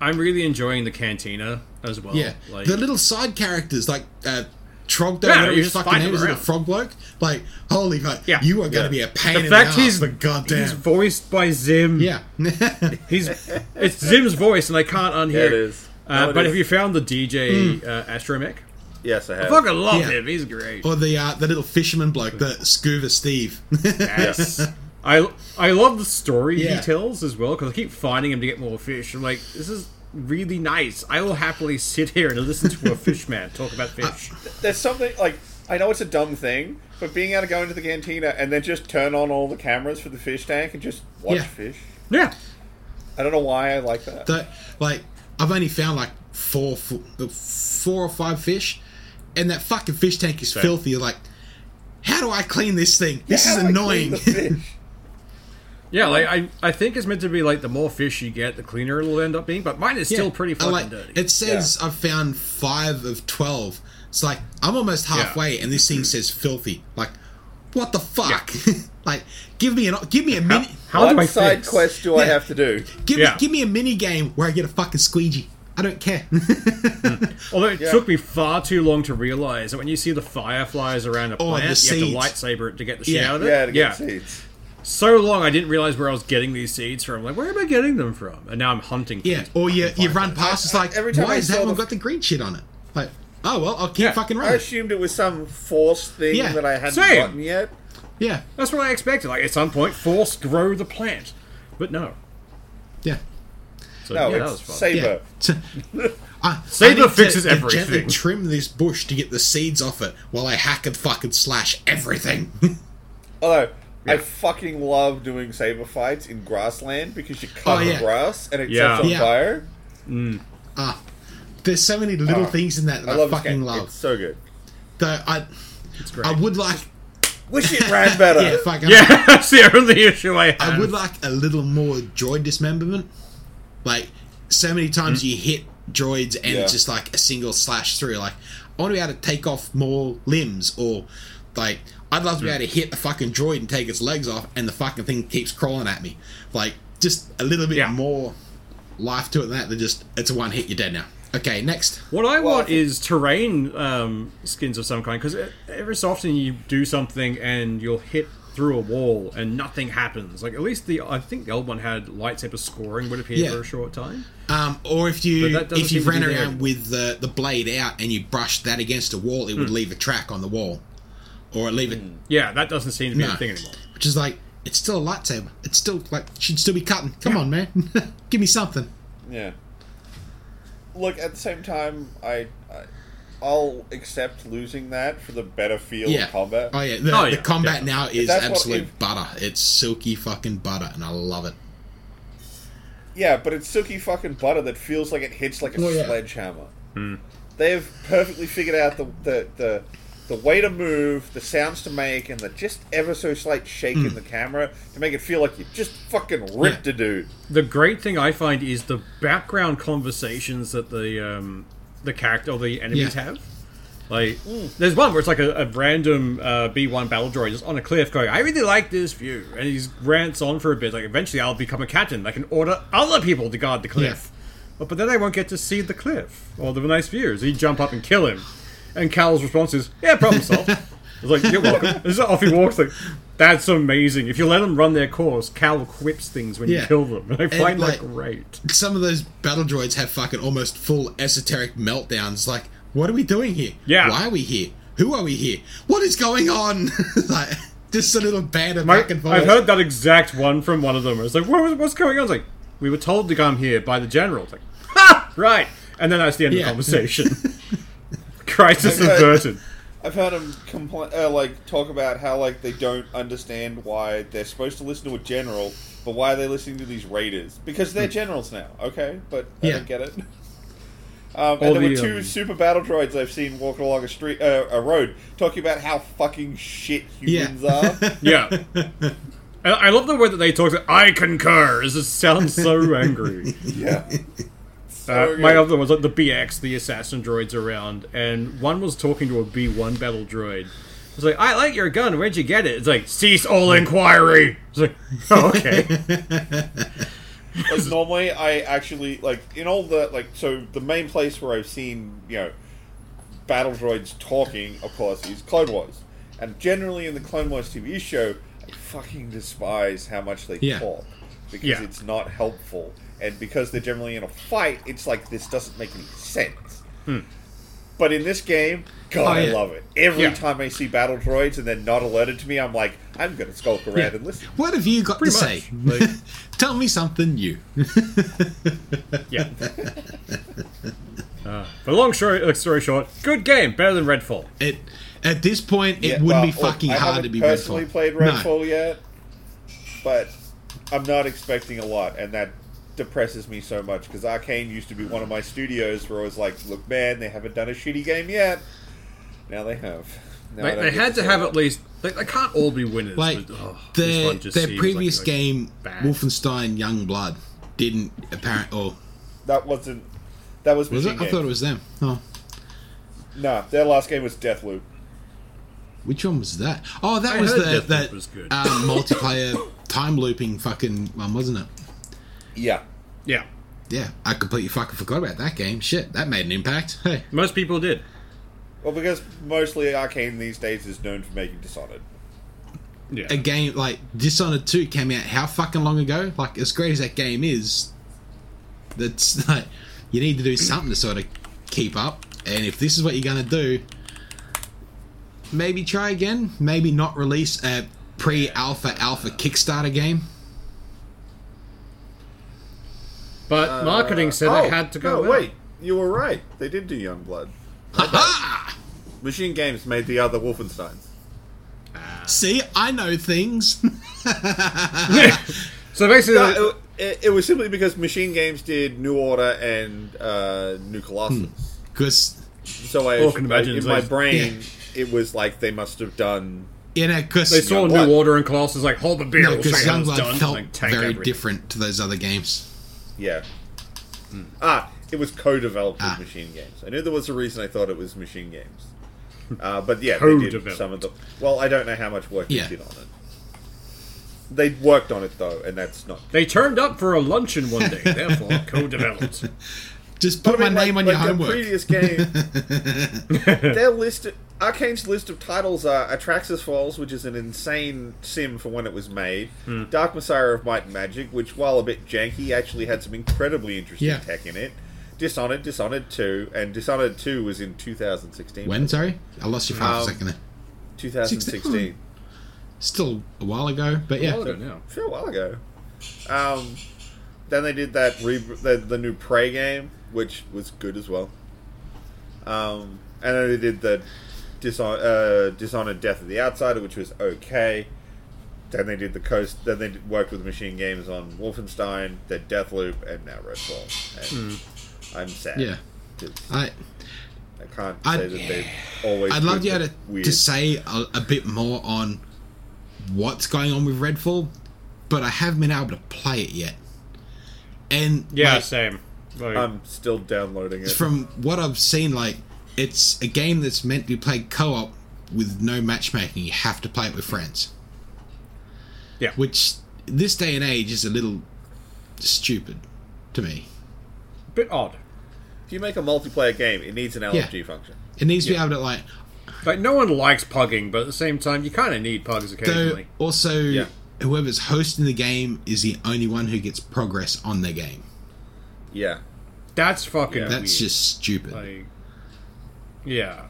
I'm really enjoying the cantina as well. Yeah, like the little side characters like uh, Trogdor, Yeah, whatever you his just fucking name him is, little around. frog bloke. Like, holy fuck, Yeah. you are going to be a pain the in fact the ass, he's but goddamn, he's voiced by Zim. yeah, [laughs] he's it's Zim's voice, and I can't unhear. Yeah, it is. Uh, No, it but is. have you found the DJ uh, Astromech? Yes, I have. I fucking love Yeah. him. He's great. or the uh, the little fisherman bloke, the scuba Steve. Yes. [laughs] I I love the story Yeah. details as well because I keep finding him to get more fish. I'm like, this is really nice. I will happily sit here and listen to a fish man talk about fish. There's something like I know it's a dumb thing, but being able to go into the cantina and then just turn on all the cameras for the fish tank and just watch Yeah. fish. yeah. I don't know why I like that. that like I've only found like four, uh, four or five fish, and that fucking fish tank is Same. filthy. Like, how do I clean this thing? This How is do I clean annoying. [laughs] the fish? Yeah, like I, I think it's meant to be like the more fish you get, the cleaner it'll end up being. But mine is still pretty fucking like- dirty. It says I've found five of twelve. It's like I'm almost halfway, and this thing says filthy. Like, what the fuck? [laughs] like, give me an give me a mini How do I What side fix? quest do I have to do? give Yeah. me give me a mini game where I get a fucking squeegee. I don't care. [laughs] Mm. Although it Yeah. took me far too long to realize that when you see the fireflies around a Oh, plant, the you have to lightsaber it to get the shit Yeah. out of it. Yeah, to get seeds. So long I didn't realize where I was getting these seeds from. Like, where am I getting them from? And now I'm hunting. yeah, these or you you fireflies. run past. It's like, Every time why I has that one the- got the green shit on it? Like, oh well, I'll keep Yeah. fucking I running. assumed it was some force thing Yeah. that I hadn't Same. gotten yet. Yeah, That's what I expected. Like at some point, force grow the plant, but no. yeah. So No, yeah, that was it's fun. Saber. Yeah. [laughs] I, Saber I need fixes to, to everything. gently trim this bush to get the seeds off it while I hack and fucking slash everything. [laughs] Although I fucking love doing saber fights in grassland because you cut Oh, the grass and it Yeah. sets on Yeah. fire. ah, there's so many little Oh, things in that that I I, love this fucking love. It's so good. Though I, It's great. I would like, Wish it ran better. [laughs] yeah, fucking, yeah, [laughs] that's the only issue I have. I would like a little more droid dismemberment. Like so many times Mm. you hit droids and Yeah. it's just like a single slash through. Like I want to be able to take off more limbs, or like I'd love to be able to hit the fucking droid and take its legs off, and the fucking thing keeps crawling at me. Like just a little bit Yeah. more life to it than that. Than just it's a one hit, you're dead now. Okay, next. What I Well, I want think- is terrain um, skins of some kind because every so often you do something and you'll hit through a wall and nothing happens. Like at least the I think the old one had lightsaber scoring would appear Yeah. for a short time. Um, or if you But that doesn't if you ran be there around with the the blade out and you brushed that against a wall, it would Hmm. leave a track on the wall, or leave it hmm. Yeah, that doesn't seem to be No. a thing anymore. Which is like, it's still a lightsaber. It's still like should still be cutting. Come on, man, [laughs] give me something. Yeah. Look, at the same time, I, I I'll accept losing that for the better feel Yeah. of combat. Oh yeah, the, Oh, the combat definitely. now is absolute if- butter. It's silky fucking butter, and I love it. Yeah, but it's silky fucking butter that feels like it hits like a Oh, yeah. sledgehammer. Hmm. They've perfectly figured out the, the the the way to move, the sounds to make, and the just ever so slight shake Hmm. in the camera to make it feel like you just fucking ripped Yeah. a dude. The great thing I find is the background conversations that the um, the character or the enemies Yeah. have. Like, there's one where it's like a, a random uh, B1 battle droid just on a cliff going, I really like this view. And he rants on for a bit, like, eventually I'll become a captain. I can order other people to guard the cliff. But, but then I won't get to see the cliff or the nice views. He'd jump up and kill him. And Cal's response is, yeah, problem solved. [laughs] I was like, you're welcome. This is off he walks, like, that's amazing. If you let them run their course, Cal quips things when Yeah. you kill them. [laughs] And I find like- that great. Some of those battle droids have fucking almost full esoteric meltdowns. Like, what are we doing here? Yeah. Why are we here? Who are we here? What is going on? [laughs] like, just a little band of My- back and forth. I've heard that exact one from one of them. It's like, what was, what's going on? It's like, we were told to come here by the general. It's like, ha! Right. And then that's the end Yeah. of the conversation. [laughs] Crisis Okay. averted. I've heard them compl- uh, like talk about how like they don't understand why they're supposed to listen to a general, but why are they listening to these raiders? Because they're generals now, okay? But I Yeah. don't get it. [laughs] Um, and there were two um, super battle droids I've seen walking along a street, uh, a road, talking about how fucking shit Yeah. humans are. [laughs] Yeah. I I love the way that they talk. To, I concur. This just sounds so angry. yeah. So Uh, my good. other was like the BX, the assassin droids around, and one was talking to a B1 battle droid. It's like, I like your gun. Where'd you get it? It's like, cease all inquiry. It's like, [laughs] oh, okay. like normally I actually like in all the like so the main place where I've seen you know battle droids talking, of course, is Clone Wars, and generally in the Clone Wars TV show, I fucking despise how much they Yeah. talk because Yeah. it's not helpful, and because they're generally in a fight, it's like this doesn't make any sense. But in this game, God, Oh, I love it. Every Yeah. time I see battle droids and they're not alerted to me, I'm like, I'm gonna skulk around Yeah. and listen. What have you got Pretty to say? Like, [laughs] tell me something new. [laughs] Yeah. Uh, but long story, uh, story short, good game, better than Redfall. It at this point, it Yeah, wouldn't well, be look, fucking I hard haven't to be personally Redfall. played No. Redfall yet, but I'm not expecting a lot, and that depresses me so much because Arkane used to be one of my studios where I was like, "Look, man, they haven't done a shitty game yet." Now they have. Now I They, they had to say have that. at least. They, they can't all be winners. Like but, oh, their their previous like, game, bad. Wolfenstein Youngblood, didn't apparent or That wasn't. That was was Machine it? I thought it was them. Oh, Nah, their last game was Deathloop. which one was that? Oh, that I was heard the that was good. um, multiplayer time looping fucking one, wasn't it? Yeah. Yeah, Yeah, I completely fucking forgot about that game. Shit, that made an impact. Hey, most people did. Well, because mostly Arkane these days is known for making Dishonored. Yeah, a game like Dishonored 2 came out how fucking long ago? Like, as great as that game is, that's [laughs] like, you need to do something to sort of keep up. And if this is what you're going to do, maybe try again. Maybe not release a pre alpha alpha Kickstarter game. but uh, marketing said oh, it had to go. No, wait. You were right. They did do Youngblood. Ha Machine Games made the other Wolfensteins. Ah. See, I know things. [laughs] So basically, No, it, it, it was simply because Machine Games did New Order and uh, New Colossus. Hmm. Because, So I, I- in my like- brain, it was like they must have done. You know, because they saw Youngblood. New Order and Colossus like hold the beer. no, we'll because you Youngblood done. felt like, very everything. different to those other games. Yeah. Ah, it was co-developed Ah. with Machine Games. I knew there was a reason I thought it was Machine Games. Uh, but yeah, they did Co-developed. some of the. Well, I don't know how much work Yeah. they did on it. They worked on it though, and that's not. They turned up for a luncheon one day, [laughs] therefore co-developed. Just put But I my mean, name like- on your like homework. Previous game, [laughs] [laughs] their list, Arkane's list of titles are Arx Fatalis, which is an insane sim for when it was made. Hmm. Dark Messiah of Might and Magic, which while a bit janky, actually had some incredibly interesting Yeah. tech in it. Dishonored, Dishonored 2, and Dishonored 2 was in 2016. When, sorry? I lost you for half Um, a second there. 2016. Still a while ago, but yeah. Well, I don't know. Sure, a while ago. Um, then they did that re- the, the new Prey game, which was good as well. Um, and then they did the Dishon- uh, Dishonored Death of the Outsider, which was okay. Then they did the Coast. Then they did, worked with Machine Games on Wolfenstein, then Deathloop, and now Redfall. And I'm sad. Yeah, I, I can't I'd- say that they've always. I'd love good, you to, but weird. to say a, a bit more on what's going on with Redfall, but I haven't been able to play it yet. And Yeah, like, same. Like, I'm still downloading it. from what I've seen, like it's a game that's meant to be played co-op with no matchmaking. You have to play it with friends, yeah. which this day and age is a little stupid to me. bit odd. if you make a multiplayer game, it needs an LFG function. It needs to be able to like Like no one likes pugging, but at the same time, you kind of need pugs Though occasionally. also, Yeah. whoever's hosting the game is the only one who gets progress on their game. Yeah. That's fucking. Yeah. That's weird. just stupid. like. Yeah.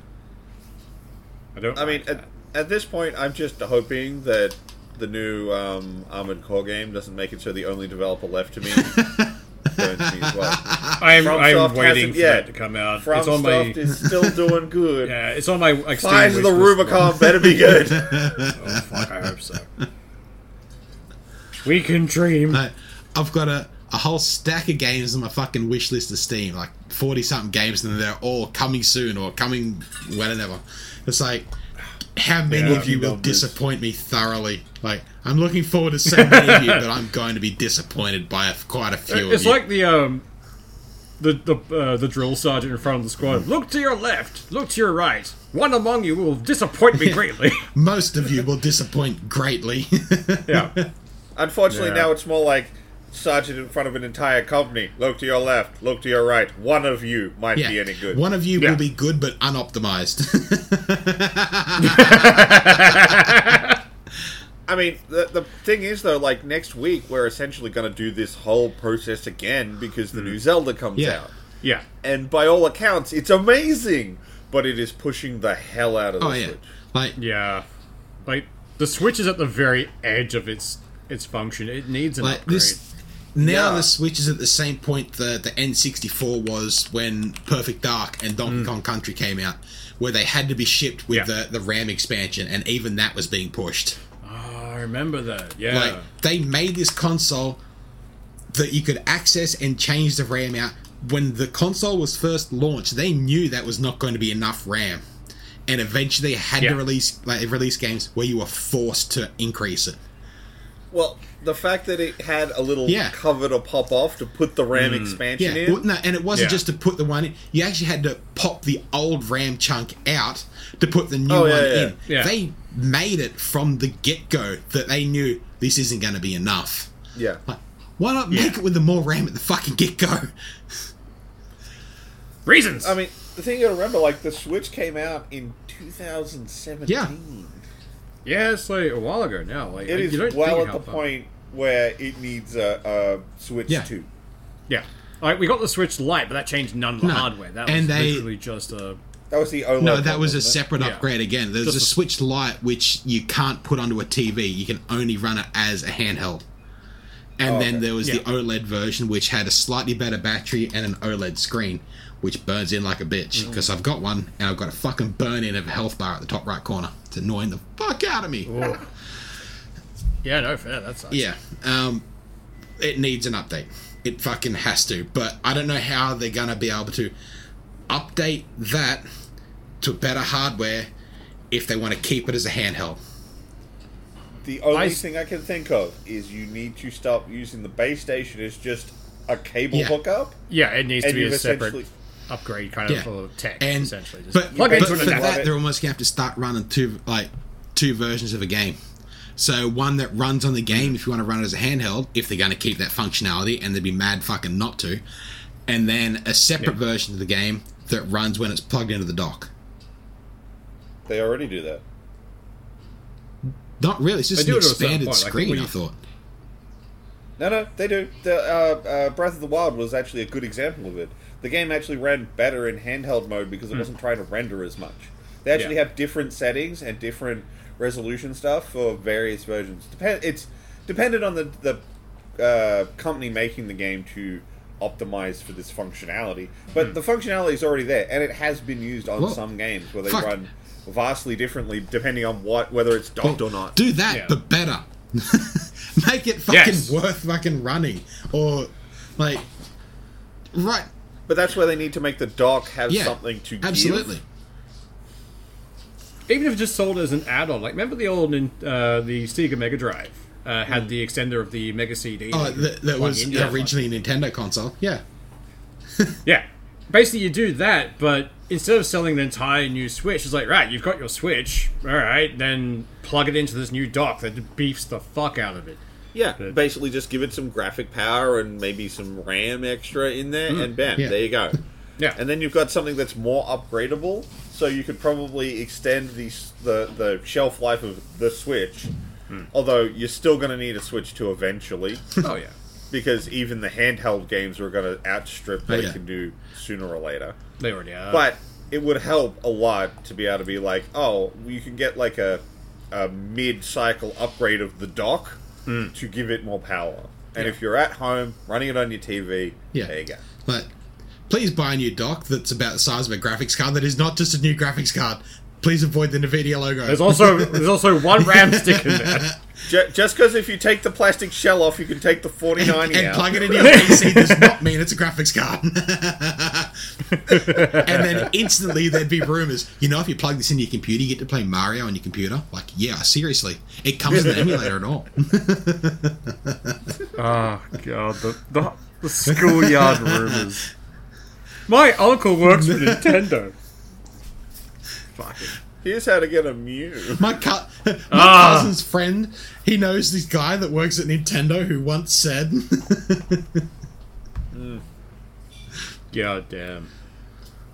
I don't. I mean, like at, that. at this point, I'm just hoping that the new um, Armored Core game doesn't make it so the only developer left to me [laughs] burns me as well. I'm, I'm waiting for yet. that to come out. it's on my. FromSoft is still doing good. [laughs] Yeah, it's on my. Like, Steam Fires of the. Rubicon better be [laughs] good. Oh fuck! I hope so. We can dream. Like, I've got a, a whole stack of games on my fucking wish list of Steam, like 40 something games, and they're all coming soon or coming whenever. It's like, how many Yeah. of you will Numbers. disappoint me thoroughly? Like, I'm looking forward to so many of you, [laughs] but I'm going to be disappointed by a, quite a few It's of you. It's like the um, the the uh, the drill sergeant in front of the squad. Look to your left. Look to your right. One among you will disappoint me [laughs] greatly. Most of you will disappoint greatly. [laughs] yeah. Unfortunately, Yeah. now it's more like Sergeant in front of an entire company. Look to your left. Look to your right. One of you might yeah. be any good. One of you Yeah. will be good but unoptimized. [laughs] I mean, the, the thing is, though, like next week, we're essentially going to do this whole process again because the hmm. new Zelda comes. Yeah. out. Yeah. And by all accounts, it's amazing, but it is pushing the hell out of the oh, yeah. Switch. Like, Yeah. Like the Switch is at the very edge of its its function. It needs an like upgrade. this now Yeah. the switch is at the same point the the n64 was when perfect dark and donkey kong country came out where they had to be shipped with Mm. Yeah. the the ram expansion and even that was being pushed Oh, I remember that. Yeah. like they made this console that you could access and change the ram out when the console was first launched they knew that was not going to be enough ram and eventually had Yeah. to release like release games where you were forced to increase it. Well, the fact that it had a little Yeah. cover to pop off to put the RAM mm. expansion Yeah, in. well, no, and it wasn't Yeah. just to put the one in. You actually had to pop the old RAM chunk out to put the new Oh, yeah, one yeah. in. Yeah. They made it from the get go that they knew this isn't going to be enough. yeah. Like, why not make Yeah. it with the more RAM at the fucking get go? [laughs] Reasons. I mean, the thing you gotta remember, like, the Switch came out in 2017. Yeah. yeah, it's like a while ago now. Like It you is don't well at the far- point where it needs a, a Switch Yeah. 2. Yeah, like we got the Switch Lite, but that changed none of the No. hardware. That was they- literally just a That was the OLED. No, that was a wasn't it? separate Yeah. upgrade again. There's Just a a- Switch Lite which you can't put onto a TV. You can only run it as a handheld. And Oh, then okay. there was the OLED version which had a slightly better battery and an OLED screen, which burns in like a bitch. Mm. Because I've got one and I've got a fucking burn in of a health bar at the top right corner. It's annoying the fuck out of me. Yeah, no fair. That sucks. Yeah. Um, it needs an update. It fucking has to. But I don't know how they're gonna be able to update that to better hardware if they want to keep it as a handheld. The only I- thing I can think of is you need to stop using the base station as just a cable Yeah. hookup. yeah, it needs to be a separate upgrade kind Yeah. of for tech, And essentially. Just but, plug but it into for an the that, they're almost gonna have to start running two like two versions of a game. So one that runs on the game if you want to run it as a handheld, if they're going to keep that functionality, and they'd be mad fucking not to. And then a separate Yeah. version of the game that runs when it's plugged into the dock. They already do that. Not really. It's just They an do it at expanded point, like, screen. when I thought. No, no, they do. The uh, uh, Breath of the Wild was actually a good example of it. The game actually ran better in handheld mode because it wasn't trying to render as much. They actually Yeah. have different settings and different resolution stuff for various versions. Depend. It's dependent on the the uh, company making the game to optimize for this functionality. But the functionality is already there, and it has been used on Well, some games where they fuck. run vastly differently depending on what whether it's docked or not. Do that, Yeah. but better. [laughs] Make it fucking Yes. worth fucking running, or like, right? But that's where they need to make the dock have Yeah, something to give. Absolutely. even if it's just sold as an add-on. Like remember the old Nin- uh, the Sega Mega Drive uh, had the extender of the Mega CD. Oh, that that, that was into. originally a Nintendo console. Yeah, [laughs] Yeah. Basically, you do that, but instead of selling the entire new Switch, it's like, right, you've got your Switch, alright, then plug it into this new dock that beefs the fuck out of it. Yeah, But- basically just give it some graphic power and maybe some RAM extra in there, and bam, Yeah. there you go. [laughs] Yeah. And then you've got something that's more upgradable, so you could probably extend the the, the shelf life of the Switch. Although you're still going to need a Switch 2 eventually, [laughs] oh, yeah. because even the handheld games are going to outstrip what Oh, yeah. it can do sooner or later. They already are. But it would help a lot to be able to be like, oh, you can get like a, a mid-cycle upgrade of the dock Hmm. to give it more power. And if you're at home running it on your TV, Yeah. there you go. but please buy a new dock that's about the size of a graphics card. That is not just a new graphics card. Please avoid the Nvidia logo. there's also there's also [laughs] one RAM stick in there. Just because if you take the plastic shell off, you can take the 4090 and out. plug it into [laughs] your PC does not mean it's a graphics card. [laughs] and then instantly there'd be rumors. You know, if you plug this into your computer, you get to play Mario on your computer. Like, yeah, seriously, it comes with an emulator and all. Oh, God. The, the, the schoolyard rumors. My uncle works for Nintendo. [laughs] Fucking. Here's how to get a Mew. My, cu- [laughs] my Ah. cousin's friend, he knows this guy that works at Nintendo who once said, [laughs] God damn.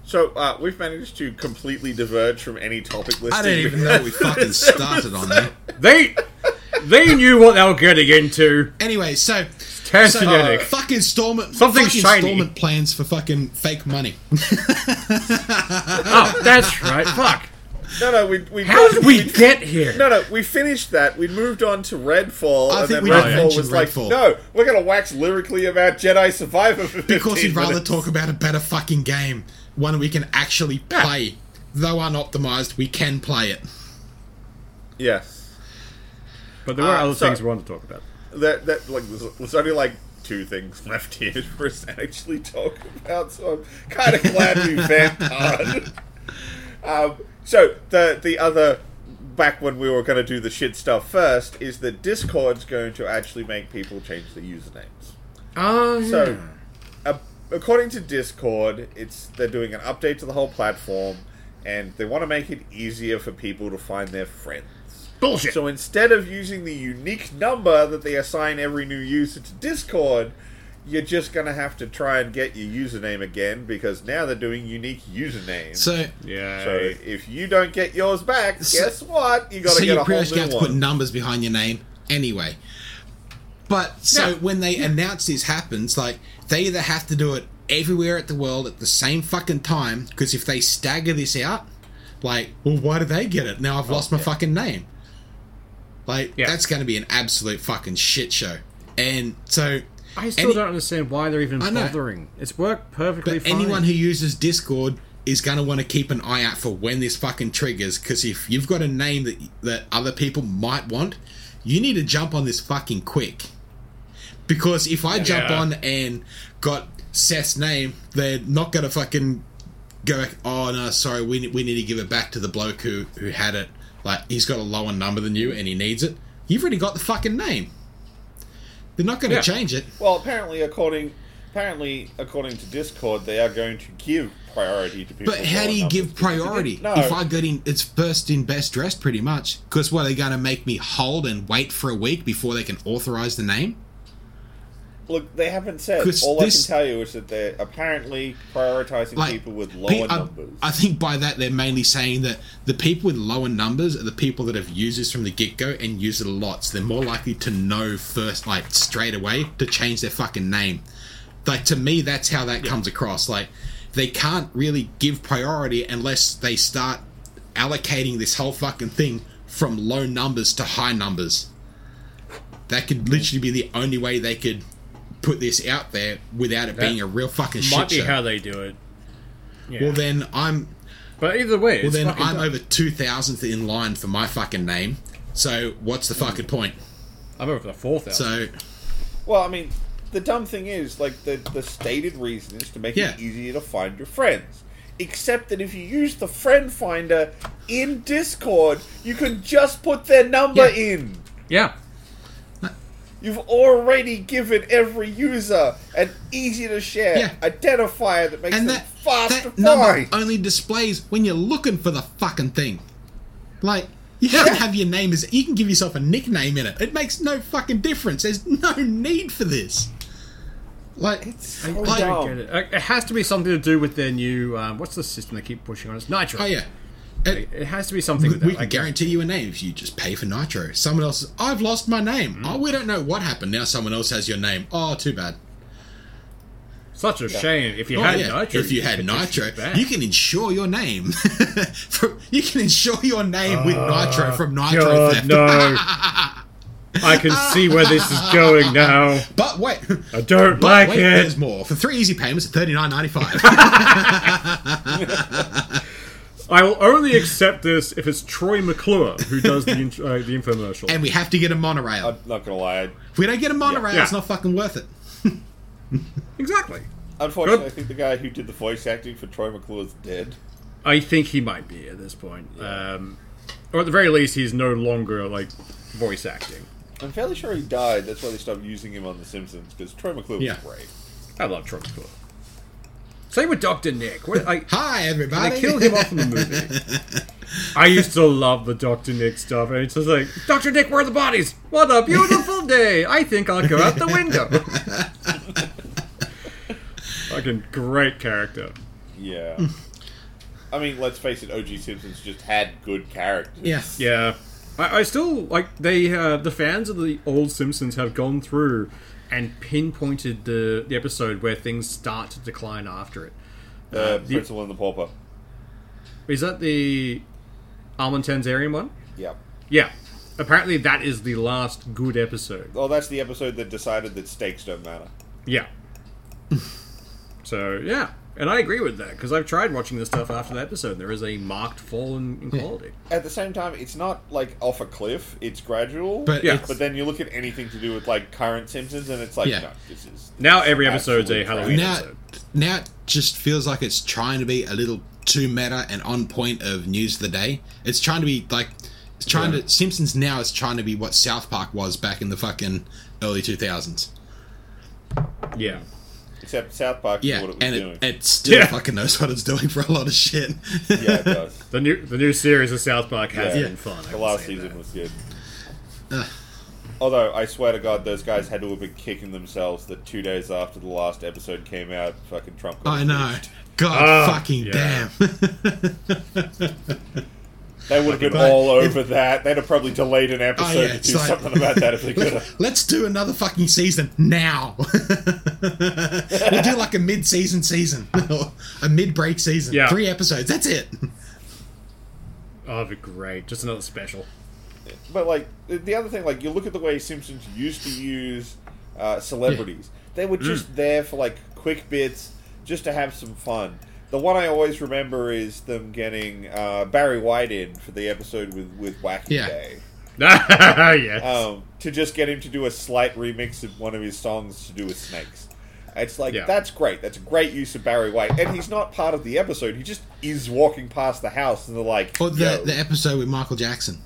So uh, we've managed to completely diverge from any topic listing. I didn't even know we fucking started on that. They they knew what they were getting into. Anyway, so. Test so, genetic. fuck installment, Something fuck shiny. installment plans for fucking fake money. oh, that's right. [laughs] Fuck. No, no, we, we How did we get here? No, no, we finished that. We moved on to Redfall, I and think then we Redfall mentioned was like, "No, we're going to wax lyrically about Jedi Survivor for Because we'd rather minutes." talk about a better fucking game, one we can actually play. Though unoptimized, we can play it. Yes, But there were Uh, other so- things we wanted to talk about. That that like there's, there's only like two things [laughs] left here for us to actually talk about. So I'm kind of glad we vamped hard. Um, So the the other back when we were going to do the shit stuff first is that Discord's going to actually make people change their usernames. Oh, yeah. So, uh, according to Discord, it's they're doing an update to the whole platform, and they want to make it easier for people to find their friends. Bullshit. So instead of using the unique number that they assign every new user to Discord, you're just gonna have to try and get your username again because now they're doing unique usernames. So, yeah. So if you don't get yours back, So- guess what? You got so to you get a pretty whole much new have to one. put numbers behind your name anyway. But so Yeah. when they announce this happens, like they either have to do it everywhere at the world at the same fucking time, because if they stagger this out, like, well, why do they get it? Now I've oh, lost my yeah. fucking name. Like Yeah. that's going to be an absolute fucking shit show. And so, I still any- don't understand why they're even bothering. It's worked perfectly but fine. anyone who uses Discord is going to want to keep an eye out for when this fucking triggers. Because if you've got a name that that other people might want, you need to jump on this fucking quick. Because if I jump on and got Seth's name, they're not going to fucking go. Oh no, sorry, we we need to give it back to the bloke who who had it. Like he's got a lower number than you and he needs it. You've already got the fucking name. They're not going to Yeah. change it. Well, apparently, according apparently according to Discord, they are going to give priority to people. But how do you give because if you priority? didn't If I get in, it's first in, best dressed, pretty much. Because what are they going to make me hold and wait for a week before they can authorize the name? Look, they haven't said. All this- I can tell you is that they're apparently prioritizing Like people with lower I, numbers. I think by that they're mainly saying that the people with lower numbers are the people that have used this from the get go and use it a lot. So they're more likely to know first, like straight away, to change their fucking name. Like to me, that's how that comes across. Like they can't really give priority unless they start allocating this whole fucking thing from low numbers to high numbers. That could literally be the only way they could put this out there without it That being a real fucking might shit be show. how they do it. Yeah. well, then I'm but either way, well, it's then I'm dumb. over two thousandth in line for my fucking name. So what's the hmm. fucking point? I'm over the four thousand. So Well, I mean, the dumb thing is, like, the, the stated reason is to make Yeah. it easier to find your friends. Except that if you use the friend finder in Discord, you can just put their number Yeah. in. yeah. You've already given every user an easy to share Yeah. identifier that makes and them that fast that to number find. only displays when you're looking for the fucking thing. Like you don't have your name as you can give yourself a nickname in it. It makes no fucking difference. There's no need for this. Like It's I so like- dumb. Get it. Uh, It has to be something to do with their new. Um, what's the system they keep pushing on It's Nitro. oh yeah. It, It has to be something we with that. we can like- guarantee you a name if you just pay for Nitro. Someone else, says, I've lost my name. Mm. Oh, we don't know what happened. Now someone else has your name. Oh, too bad. Such a shame. If you Oh, had yeah. Nitro, if you had Nitro, you can insure your name. [laughs] For- you can insure your name with Nitro from Nitro God, theft. no. [laughs] I can see where this is going now. [laughs] But wait, I don't but like wait, it. there's more. For three easy payments at thirty nine ninety five. I will only accept this if it's Troy McClure who does the int- [laughs] uh, the infomercial. and we have to get a monorail. I'm not gonna lie. if we don't get a monorail, Yeah. it's not fucking worth it. [laughs] exactly. Unfortunately, Good. I think the guy who did the voice acting for Troy McClure is dead. I think he might be at this point, um, or at the very least, he's no longer like voice acting. I'm fairly sure he died. That's why they stopped using him on The Simpsons because Troy McClure was Yeah. great. I love Troy McClure. Same with Doctor Nick. What, I, [laughs] Hi everybody. they killed him off in the movie. [laughs] I used to love the Doctor Nick stuff, and it's just like, Doctor Nick, where are the bodies? What a beautiful [laughs] day! I think I'll go out the window. Fucking great character. Yeah. I mean, let's face it. OG Simpsons just had good characters. yeah. Yeah, I, I still like they. Uh, the fans of the old Simpsons have gone through and pinpointed the the episode where things start to decline after it. Uh, the- Principal and the Pauper. Is that the Armin Tamzarian one? Yeah. Yeah. Apparently, that is the last good episode. Well, that's the episode that decided that stakes don't matter. Yeah. [laughs] so yeah, and I agree with that because I've tried watching this stuff after that episode. There is a marked fall in, in quality. At the same time, it's not like off a cliff. It's gradual. But Yeah. it's- But then you look at anything to do with like current Simpsons, and it's like, Yeah. no, this is Now every episode's a absolute Halloween now episode. now it just feels like it's trying to be a little too meta and on point of news of the day. It's trying to be like it's trying Yeah. to Simpsons now is trying to be what South Park was back in the fucking early two thousands. Yeah. Except South Park Yeah, what it was and doing. it, it still Yeah. fucking knows what it's doing for a lot of shit. yeah, it does. The new the new series of South Park has Yeah. been fun. I The will last season that. was good. Ugh. Although I swear to God, those guys had to have been kicking themselves that two days after the last episode came out, fucking Trump. got I know. impeached. God Ah, fucking yeah. damn. [laughs] They would have been But all if- over that. They'd have probably delayed an episode Oh, yeah, to do like- something about that if they could have. Let's do another fucking season now. [laughs] we'll do like a mid-season season, [laughs] a mid-break season. Yeah. Three episodes. That's it. Oh, that'd be great. Just another special. But like the- the other thing, like you look at the way Simpsons used to use uh, celebrities. They were just there for like quick bits, just to have some fun. The one I always remember is them getting uh, Barry White in for the episode with with Whacking Yeah. Day. [laughs] yes. um, to just get him to do a slight remix of one of his songs to do with snakes. It's like Yeah. that's great. That's a great use of Barry White, and he's not part of the episode. He just is walking past the house, and they're like, Or the the episode with Michael Jackson.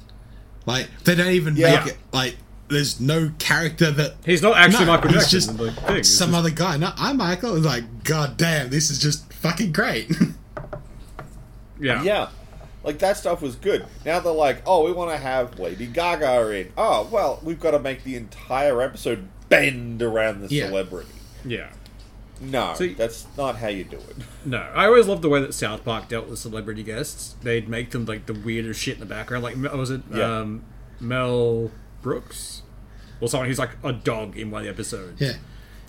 Like they don't even Yeah. make it like there's no character that He's not actually no, Michael he's Jackson. just in the thing. It's some just- other guy. No, I'm Michael. It's like, god damn, this is just fucking great. [laughs] yeah. Yeah. Like that stuff was good. Now they're like, oh, we want to have Lady Gaga in. Oh, well, we've got to make the entire episode bend around the Yeah. celebrity. Yeah. No, See- that's not how you do it. [laughs] No, I always loved the way that South Park dealt with celebrity guests. They'd make them like the weirdest shit in the background. Like, was it Yeah. um, Mel Brooks? Or someone who's like a dog in one of the episodes. yeah.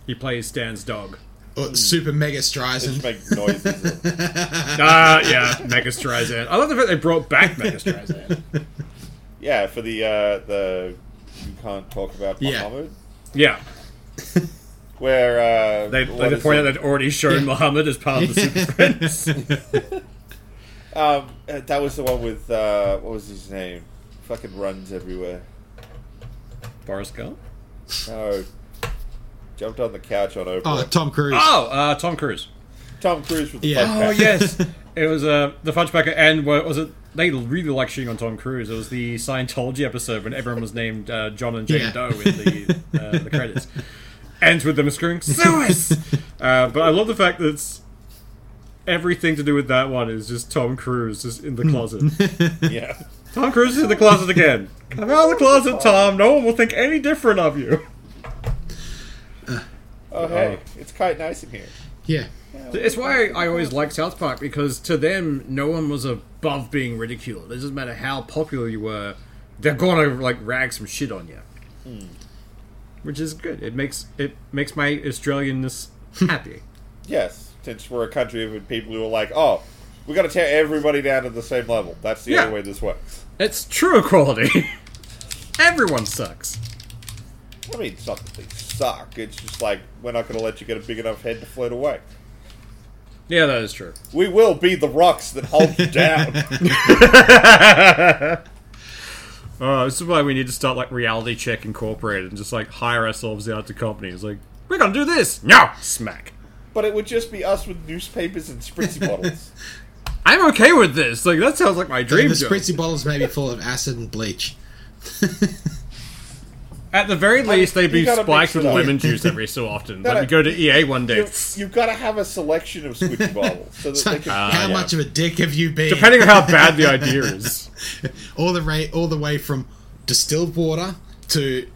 He plays Stan's dog. Or Super Mega Just Streisand. make noises. [laughs] Ah, yeah, Mecha Streisand. I love the fact they brought back Mecha Streisand. [laughs] yeah, for the uh, the you can't talk about Yeah. Muhammad. Yeah, [laughs] Where uh, they, what they is point out it? they'd already shown Yeah. Muhammad as part of the Super Friends. Um, uh, that was the one with uh, what was his name? Fucking runs everywhere. Boris Gump? No, jumped on the couch on Oprah. Oh, Tom Cruise. Oh, uh, Tom Cruise. Tom Cruise with the Yeah. fudge Oh pack. yes, [laughs] it was uh, the Fudge Packer, and what was it? They really like shitting on Tom Cruise. It was the Scientology episode when everyone was named uh, John and Jane Yeah. Doe in the uh, the credits. Ends with them screaming "Sue us!" [laughs] Uh, but I love the fact that it's, everything to do with that one is just Tom Cruise just in the closet. [laughs] yeah. Tom Cruise is in the closet again. Come out of the closet, Tom. No one will think any different of you. Oh uh, hey, it's quite nice in here. Yeah. It's why I always liked South Park because to them, no one was above being ridiculed. It doesn't matter how popular you were; they're gonna like rag some shit on you, hmm. which is good. It makes it makes my Australianness [laughs] happy. Yes, since we're a country of people who are like, oh, we got to tear everybody down to the same level. That's the Yeah. only way this works. It's true equality. [laughs] Everyone sucks. I mean, it's not that they suck. It's just like we're not going to let you get a big enough head to float away. Yeah, that is true. We will be the rocks that hold you [laughs] down. [laughs] Uh, this is why we need to start like Reality Check Incorporated and just like hire ourselves out to companies. Like, we're gonna do this. No, smack. but it would just be us with newspapers and spritzy bottles. [laughs] I'm okay with this. Like, that sounds like my dream the job. spritzy bottles may be full of acid and bleach. At the very least, they'd be gotta spiked mix it with lemon juice every [laughs] so often. No, Let no. me go to EA one day. You, you've got to have a selection of squishy [laughs] bottles so that So, they can. how yeah. much of a dick have you been? Depending on how bad the [laughs] idea is. all the way, all the way from distilled water to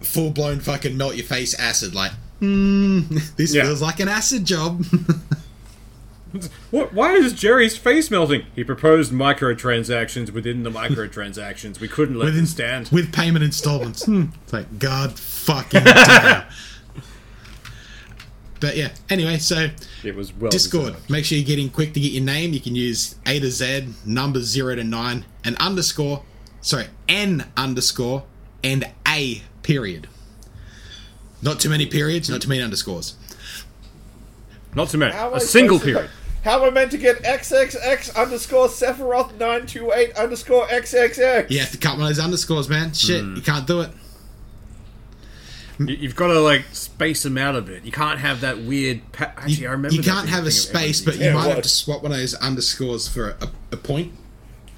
full blown fucking melt your face acid. Like, hmm, this Yeah. feels like an acid job. [laughs] What? Why is Jerry's face melting? He proposed microtransactions within the microtransactions. We couldn't let Within- them stand. with payment installments. Hmm. It's like God fucking damn. [laughs] But yeah, anyway, so It was well Discord. deserved. Make sure you're getting quick to get your name. You can use A to Z, number zero to nine, and underscore, sorry, N underscore, and A period. Not too many periods, not too many underscores. Not too many. How am I A single period. How am I meant to get XXX underscore Sephiroth 928 underscore XXX? You have to cut one of those underscores, man. Shit, Hmm. you can't do it. You- You've got to like space them out a bit. You can't have that weird. Pa- Actually, You, I remember you can't have a space, but you Yeah, might have to swap one of those underscores for a, a point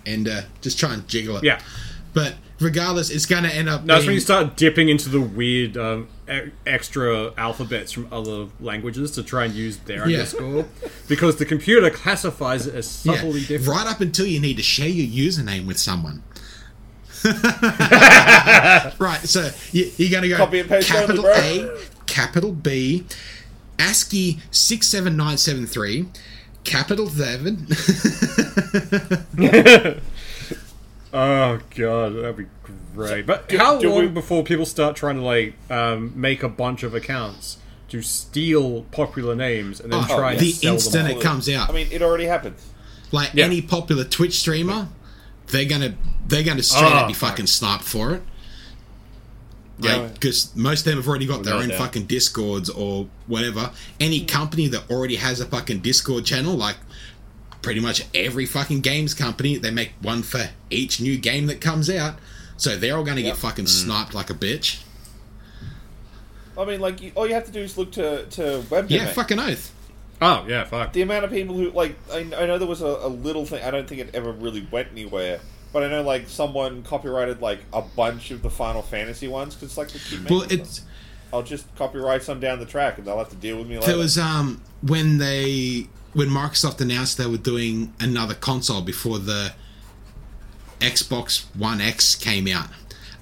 and uh, just try and jiggle it. Yeah. But regardless, it's going to end up. No, that's when you start dipping into the weird um, e- extra alphabets from other languages to try and use their Yeah. underscore, because the computer classifies it as Yeah, subtly different. right up until you need to share your username with someone. [laughs] right, so you, you're going to go Copy and paste capital. A, capital B, ASCII six seven nine seven three, capital seven. [laughs] Oh god, that'd be great. But how do long we- before people start trying to like um, make a bunch of accounts to steal popular names and then Oh, try and the sell instant them? it comes out. I mean, it already happens. like Yeah. any popular Twitch streamer, they're gonna they're gonna straight Oh, up be fucking sniped for it. Yeah. Like, because most of them have already got their Without own doubt. fucking discords or whatever. Any company that already has a fucking Discord channel, like pretty much every fucking games company, they make one for each new game that comes out. So they're all gonna Yep. get fucking Mm. sniped like a bitch. I mean, like, you, all you have to do is look to to webdom. Yeah, fucking oath. Oh yeah, fuck. the amount of people who like I, I know there was a, a little thing I don't think it ever really went anywhere but I know like someone copyrighted like a bunch of the Final Fantasy ones because like the keep making Well, them. it's I'll just copyright some down the track and they'll have to deal with me later. There was um when they when Microsoft announced they were doing another console before the Xbox One X came out.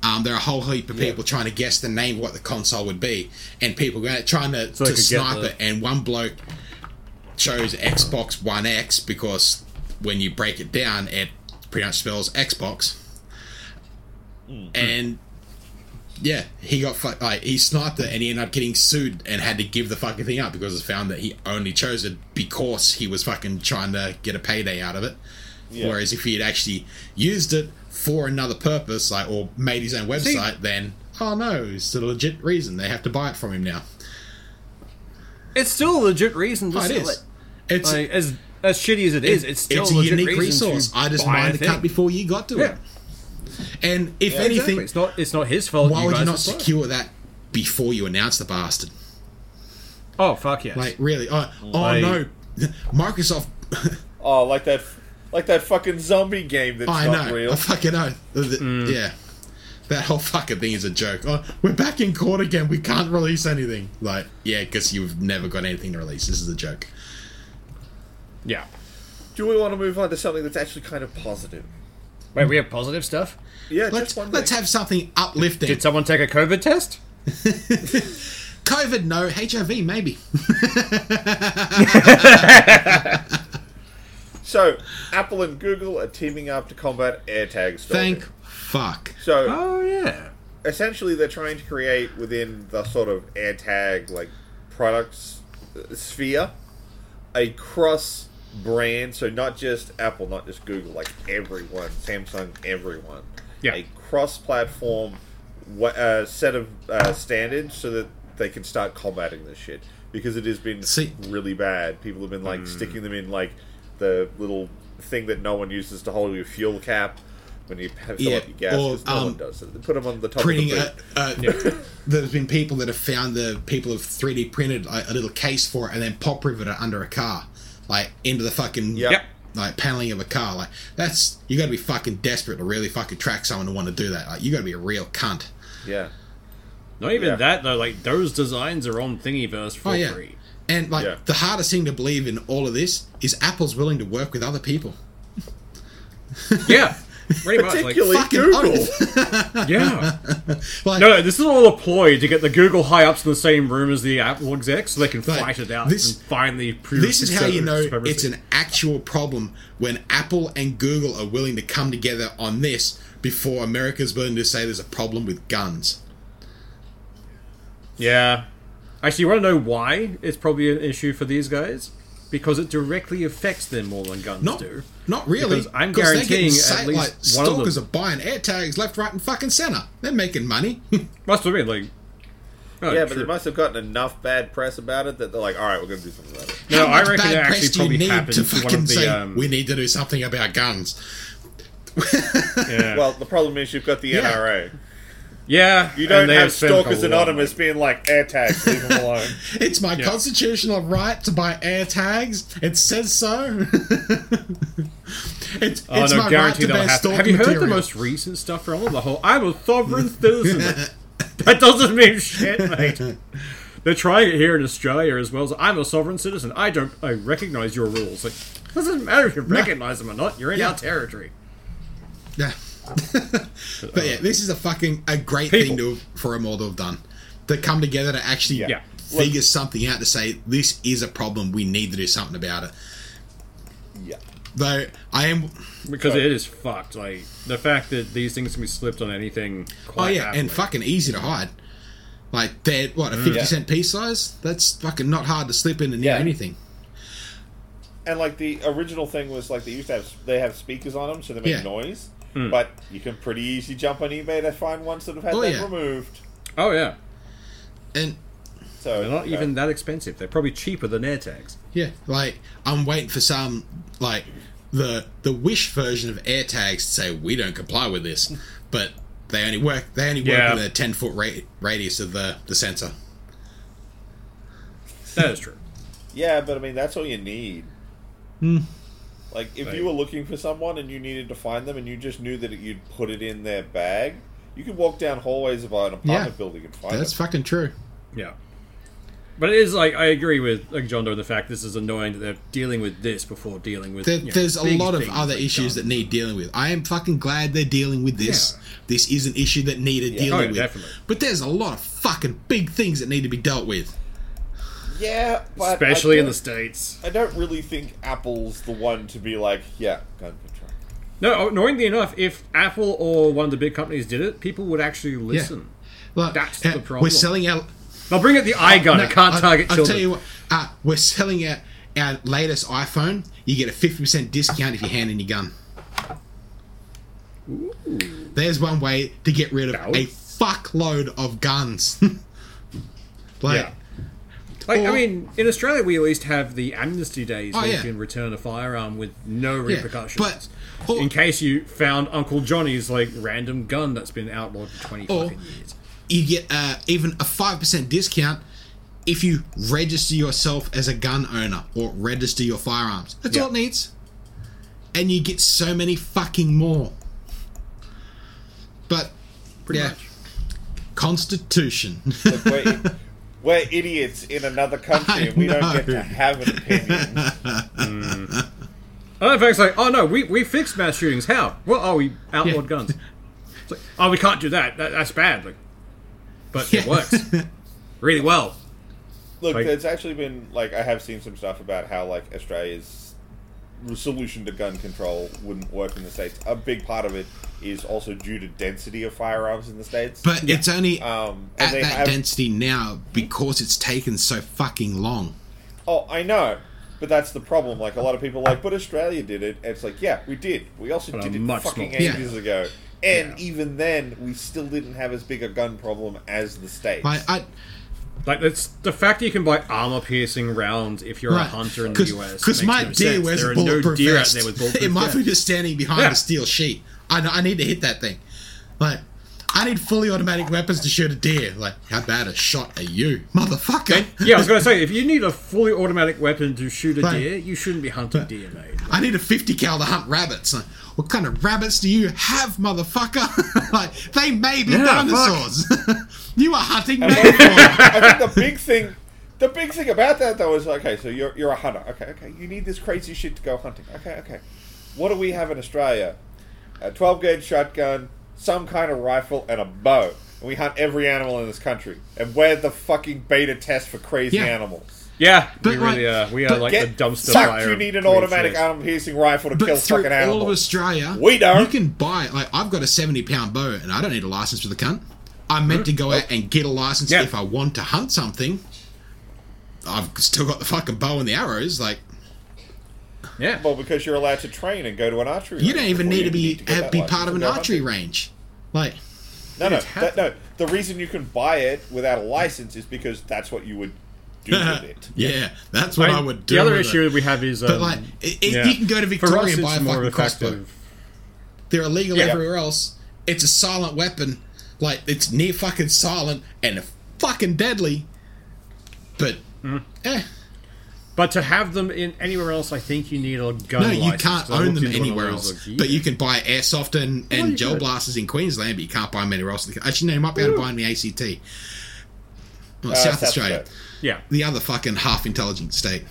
Um, there are a whole heap of people trying to guess the name of what the console would be, and people going trying to, So to snipe the- it. And one bloke chose Xbox One X because when you break it down, it pretty much spells Xbox. And yeah, he got like he sniped it and he ended up getting sued and had to give the fucking thing up because it found that he only chose it because he was fucking trying to get a payday out of it. Yeah. Whereas if he had actually used it for another purpose, like or made his own website, then oh no, it's a legit reason they have to buy it from him now. It's still a legit reason to Oh, it sell is. it. It's Like, as as shitty as it is, it's still it's a legit unique reason resource. I just mined the cut before you got to Yeah. it. And if Yeah, anything, Exactly. It's not. It's not his fault. why would you not are slow. secure that before you announce the bastard? Oh fuck yes. Like really? Oh, oh Like- no, Microsoft. [laughs] oh like that like that fucking zombie game that's I not know. real. I fucking know. The- the- Mm. Yeah. That whole fucking thing is a joke. Oh, we're back in court again. We can't release anything. Like, yeah, because you've never got anything to release. This is a joke. yeah. Do we want to move on to something that's actually kind of positive? Wait, we have positive stuff. Yeah, Let's just one let's have something uplifting. Did someone take a COVID test? [laughs] COVID, no. HIV, maybe. [laughs] So, Apple and Google are teaming up to combat AirTag stalking. Thank fuck. So, Oh yeah. essentially, they're trying to create within the sort of AirTag like products uh, sphere a cross brand. So not just Apple, not just Google, like everyone, Samsung, everyone. Yeah. A cross-platform uh, set of uh, standards so that they can start combating this shit because it has been See- really bad. People have been like sticking them in like the little thing that no one uses to hold your fuel cap when you fill Yeah, up your gas. or, no um, one does it. They put them on the top Printing. of the Uh, uh, [laughs] there's been people that have found the people have 3D printed a, a little case for it and then pop rivet it under a car, like into the fucking Yep. Yep. like paneling of a car. Like that's you got to be fucking desperate to really fucking track someone to want to do that. Like you got to be a real cunt. yeah. Not even Yeah. that though. Like those designs are on Thingiverse for Oh yeah. free. And like Yeah. the hardest thing to believe in all of this is Apple's willing to work with other people. Yeah. [laughs] Pretty much. Like, Particularly fucking Google. [laughs] yeah. Like No, no, this is all a ploy to get the Google high ups in the same room as the Apple execs, so they can Like, fight it out this- and finally prove. this is how you know supremacy. it's an actual problem when Apple and Google are willing to come together on this before America's willing to say there's a problem with guns. Yeah. Actually, you want to know why it's probably an issue for these guys? Because it directly affects them more than guns Not, do. Not really. Because I'm 'cause they're getting guaranteeing sa- at least like, one of stalkers them- are buying air tags left, right, and fucking center. They're making money. That's what I mean. Like, oh, yeah, but they must have gotten enough bad press about it that they're like, all right, we're going to do something about it. No, I much reckon it bad actually press do you probably need happened to to one fucking of the. say Um, we need to do something about guns? yeah. Well, the problem is you've got the Yeah. NRA. Yeah, You don't and have Stalkers lot. Anonymous being like AirTags, leave them alone. [laughs] It's my constitutional right to buy air tags. It says so. [laughs] it's Oh it's no, my right guarantee to they'll bear have. stalker Have you heard material. the most recent stuff from all the whole? I'm a sovereign citizen. [laughs] that doesn't mean shit, mate. They're trying it here in Australia as well. So I'm a sovereign citizen. I don't. I recognize your rules. Like, doesn't matter if you recognize them or not. You're in Yeah. our territory. Yeah. But yeah, this is a fucking a great People. thing to for them all to have done. To come together to actually Yeah. figure something out to say this is a problem. We need to do something about it. yeah. Though I am, Because Sorry. it is fucked. Like the fact that these things can be slipped on anything. oh Quite yeah, and fucking easy to hide. Like they're what a fifty Mm. Yeah. cent piece size. That's fucking not hard to slip in and Yeah. anything. And like the original thing was like they used to have they have speakers on them so they make Yeah. noise. Hmm. But you can pretty easy jump on eBay to find ones that have had Oh, that yeah. removed. Oh yeah, And So they're not you know, even that expensive. They're probably cheaper than AirTags. yeah, like I'm waiting for some like the the Wish version of AirTags to say we don't comply with this, [laughs] but they only work they only work Yeah. with a ten foot ra- radius of the the sensor. That is true. Yeah, but I mean that's all you need. Hmm. Like if Like- you were looking for someone and you needed to find them and you just knew that you'd put it in their bag, you could walk down hallways of an apartment Yeah. building and find it. That's them. fucking true. Yeah. But it is like I agree with like John Doe the fact this is annoying that they're dealing with this before dealing with. There, you know, there's a lot of other like issues that need dealing with. I am fucking glad they're dealing with this. Yeah. This is an issue that needed Yeah. dealing Oh, yeah, with. definitely. But there's a lot of fucking big things that need to be dealt with. Yeah, but especially in the states. I don't really think Apple's the one to be like, yeah, gun control. No, annoyingly enough, if Apple or one of the big companies did it, people would actually listen. Look, That's uh, the problem. We're selling out. They'll bring it the eye gun. No, it can't I- target I'll children. tell you what. Uh, we're selling out our latest iPhone. You get a fifty percent discount if you hand in your gun. There's one way to get rid of That a was- fuckload of guns. [laughs] like, yeah. Like, I mean, in Australia, we at least have the amnesty days Oh, where yeah. you can return a firearm with no repercussions. but- or- in case you found Uncle Johnny's like random gun that's been outlawed for twenty Or- fucking years. you get uh, even a 5% discount if you register yourself as a gun owner or register your firearms. That's Yeah. all it needs. And you get so many fucking more. But, Pretty yeah, much. Constitution. [laughs] Look, we're, we're idiots in another country and we don't get to have an opinion. Oh, in fact, it's like, oh no, we, we fixed mass shootings. How? Well, oh, we outlawed Yeah. guns. It's like, oh, we can't do that. that that's bad. Like, but Yeah. it works [laughs] really well. Look, Like- there's actually been like I have seen some stuff about how like Australia's solution to gun control wouldn't work in the states. A big part of it is also due to density of firearms in the states. But it's only um, at that have, density now because it's taken so fucking long. Oh, I know. But that's the problem. Like a lot of people are like, but Australia did it. And it's like, yeah, we did. We also But did it much fucking smaller- ages ago. And Yeah. even then, we still didn't have as big a gun problem as the states. I, I, Like it's the fact that you can buy armor piercing rounds if you're a hunter in the US. Because my no deer sense. wears there a are no deer vest. out there with [laughs] bulletproof it might be just standing behind Yeah. a steel sheet. I, I need to hit that thing. Like, I need fully automatic weapons to shoot a deer. Like, how bad a shot are you, motherfucker? Yeah, I was going to say, if you need a fully automatic weapon to shoot a Right. deer, you shouldn't be hunting deer, mate. I need a 50 cal to hunt rabbits. Like, what kind of rabbits do you have, motherfucker? [laughs] like, they may be Yeah, dinosaurs. [laughs] you are hunting And. I think the big thing, the big thing about that though is okay. So you're you're a hunter. Okay, okay. You need this crazy shit to go hunting. Okay, okay. What do we have in Australia? A 12 gauge shotgun, some kind of rifle, and a bow. And we hunt every animal in this country. And we're the fucking beta test for crazy Yeah. animals. Yeah, But, we really like- are. We are but like Get the dumpster fucked, fire. You need an of automatic creatures. arm piercing rifle to kill But through fucking all animals. of Australia, We don't. You can buy like I've got a seventy pound bow, and I don't need a license for the cunt. I'm meant to go mm. out and get a license Yeah. if I want to hunt something. I've still got the fucking bow and the arrows. Like Yeah. Well, because you're allowed to train and go to an archery. you range don't even need to be get that have, be part of an archery hunting. range. Like No, no, that, no. The reason you can buy it without a license is because that's what you would do with [laughs] it. yeah, that's what I, would do. The other with issue it. that we have is, um, But like, it, it, yeah. you can go to For Victoria us, and buy a fucking of a fact crossbow. They're illegal Yeah. everywhere else. It's a silent weapon. Like it's near fucking silent and fucking deadly. But Mm-hmm. eh, But to have them in anywhere else, I think you need a gun. no, you can't own them into one of anywhere else. like, But you can buy airsoft and, and you gel could. blasters in Queensland, but you can't buy them anywhere else. Actually, no, you might be able to buy them in the ACT. Well, Uh, South South Australia. Australia. yeah. the other fucking half intelligent state.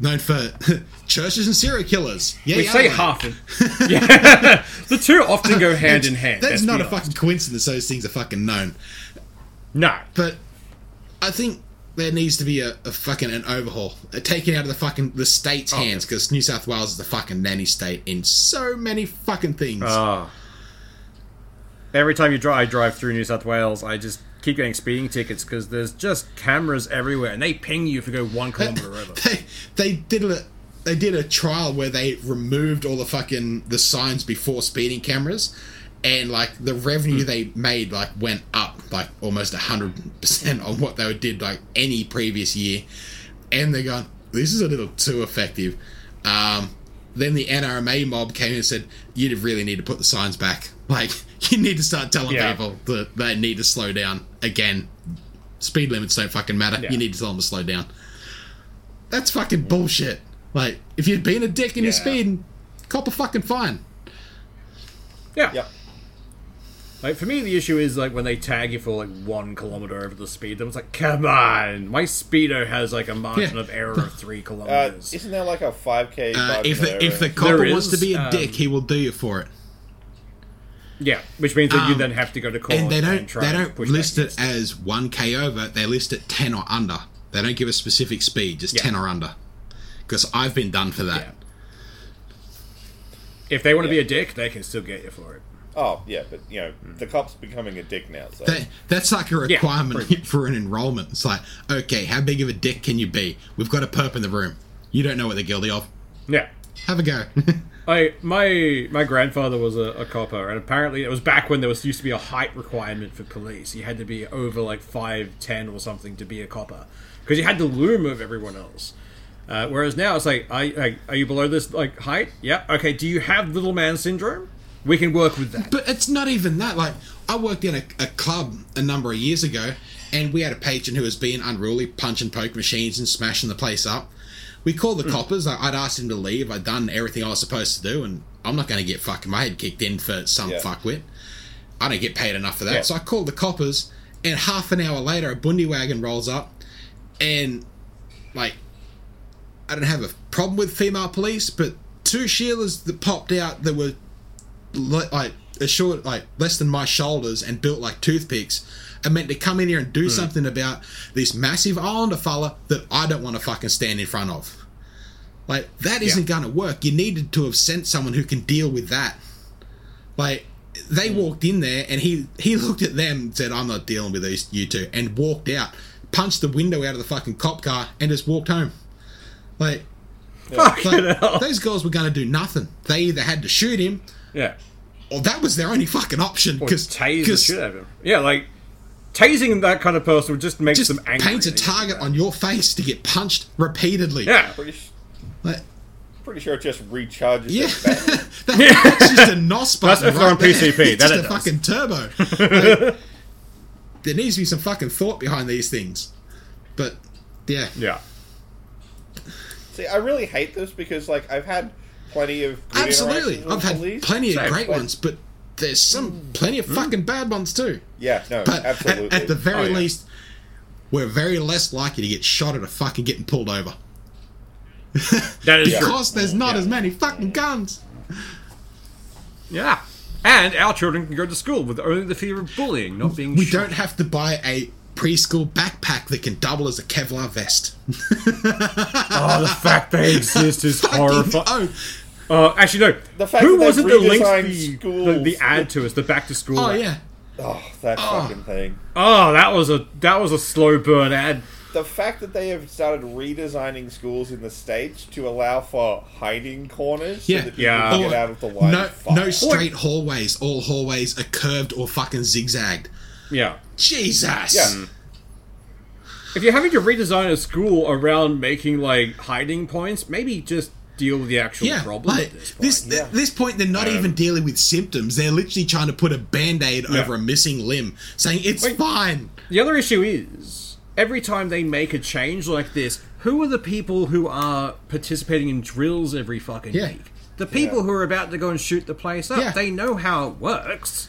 Known for [laughs] churches and serial killers. Yeah, We yeah, say like- half. In, [laughs] yeah, [laughs] the two often go hand in hand. That's not a honest. fucking coincidence. Those things are fucking known. no. But I think there needs to be a, a fucking an overhaul, a taking out of the fucking the state's oh. hands because New South Wales is the fucking nanny state in so many fucking things. Oh. Every time you drive, I drive through New South Wales, I just keep getting speeding tickets because there's just cameras everywhere, and they ping you if you go one kilometer over. [laughs] they they did a they did a trial where they removed all the fucking the signs before speeding cameras and like the revenue they made like went up like almost 100% on what they did like any previous year and they're going this is a little too effective um then the NRMA mob came in and said "You'd really need to put the signs back [laughs] like you need to start telling Yeah. people that they need to slow down again speed limits don't fucking matter Yeah. you need to tell them to slow down that's fucking bullshit. Like, if you'd been a dick and you're speeding, cop a fucking fine. Yeah. Yep. Like for me, the issue is like when they tag you for like one kilometer over the speed. Then it's like, come on, my speedo has like a margin Yeah. of error of [laughs] three Uh, kilometers. isn't there like a 5k? Uh, if the of if the error? copper wants to be a um, dick, he will do you for it. yeah, which means that you Um, then have to go to court And they don't try they don't list it as one k over. They list it ten or under. They don't give a specific speed, just Yeah. ten or under. Because I've been done for that. Yeah. If they want to be a dick, they can still get you for it. Oh yeah, but you know the cop's becoming a dick now. So That, that's like a requirement pretty much. [laughs] for an enrollment. It's like, okay, how big of a dick can you be? We've got a perp in the room. You don't know what they're guilty of. Yeah. Have a go. [laughs] I my my grandfather was a, a copper, and apparently it was back when there was used to be a height requirement for police. You had to be over like five ten or something to be a copper because you had the loom of everyone else. Uh, whereas now it's like, are, are you below this like height? Yeah. Okay. Do you have little man syndrome? We can work with that. But it's not even that. Like, I worked in a, a club a number of years ago, and we had a patron who was being unruly, punching poke machines and smashing the place up. We called the hmm. coppers. I, I'd asked him to leave. I'd done everything I was supposed to do, and I'm not going to get fucking my head kicked in for some Yeah. fuckwit. I don't get paid enough for that. Yeah. So I called the coppers, and half an hour later, a bundy wagon rolls up, and like, I don't have a problem with female police, but two Sheilas that popped out that were like a short, like less than my shoulders and built like toothpicks, are meant to come in here and do hmm. something about this massive islander fella that I don't want to fucking stand in front of. Like that isn't going to work. You needed to have sent someone who can deal with that. Like they hmm. walked in there and he he [laughs] looked at them and said, "I'm not dealing with these you two," and walked out, punched the window out of the fucking cop car, and just walked home. Like, Fucking like those girls were going to do nothing. They either had to shoot him Yeah. or that was their only fucking option because tase the shit out of him. Yeah, like tasing that kind of person would just make just them angry. paints a target on your face to get punched repeatedly. Yeah. pretty, Like, pretty sure it just recharges. yeah. the battery. [laughs] That- that's just a NOS That's button. if they're on right there. PCP, It's that just a fucking turbo. [laughs] Like, there needs to be some fucking thought behind these things. But yeah, Yeah. See, I really hate this because like I've had plenty of good absolutely. with I've had police. plenty of Same, great but- ones, but there's some mm. plenty of hmm? fucking bad ones too. Yeah, no, But at, absolutely. at the very Oh, yeah. least, we're very less likely to get shot at a fucking getting pulled over. [laughs] That is true. Because there's not Yeah. as many fucking guns. Yeah. And our children can go to school with only the fear of bullying, not being We shot. don't have to buy a preschool backpack that can double as a Kevlar vest. Oh, the fact they [laughs] exist is horrifying. oh, Uh, actually, no. The fact Who that was it they've that linked the, schools- the, the ad to us, the back to school? oh ad? yeah. oh, that fucking thing. Oh, that was a that was a slow burn ad. The fact that they have started redesigning schools in the states to allow for hiding corners Yeah. so that people Yeah. can Or get out of the line no, of no straight hallways. All hallways are curved or fucking zigzagged. Yeah. Jesus. Yeah. If you're having to redesign a school around making like hiding points, maybe just deal with the actual Yeah, problem like, at this point. this th- this point they're not um, even dealing with symptoms. They're literally trying to put a band-aid Yeah. over a missing limb, saying it's Wait. fine. The other issue is every time they make a change like this, who are the people who are participating in drills every fucking Yeah. week? The people Yeah. who are about to go and shoot the place up. Yeah. They know how it works.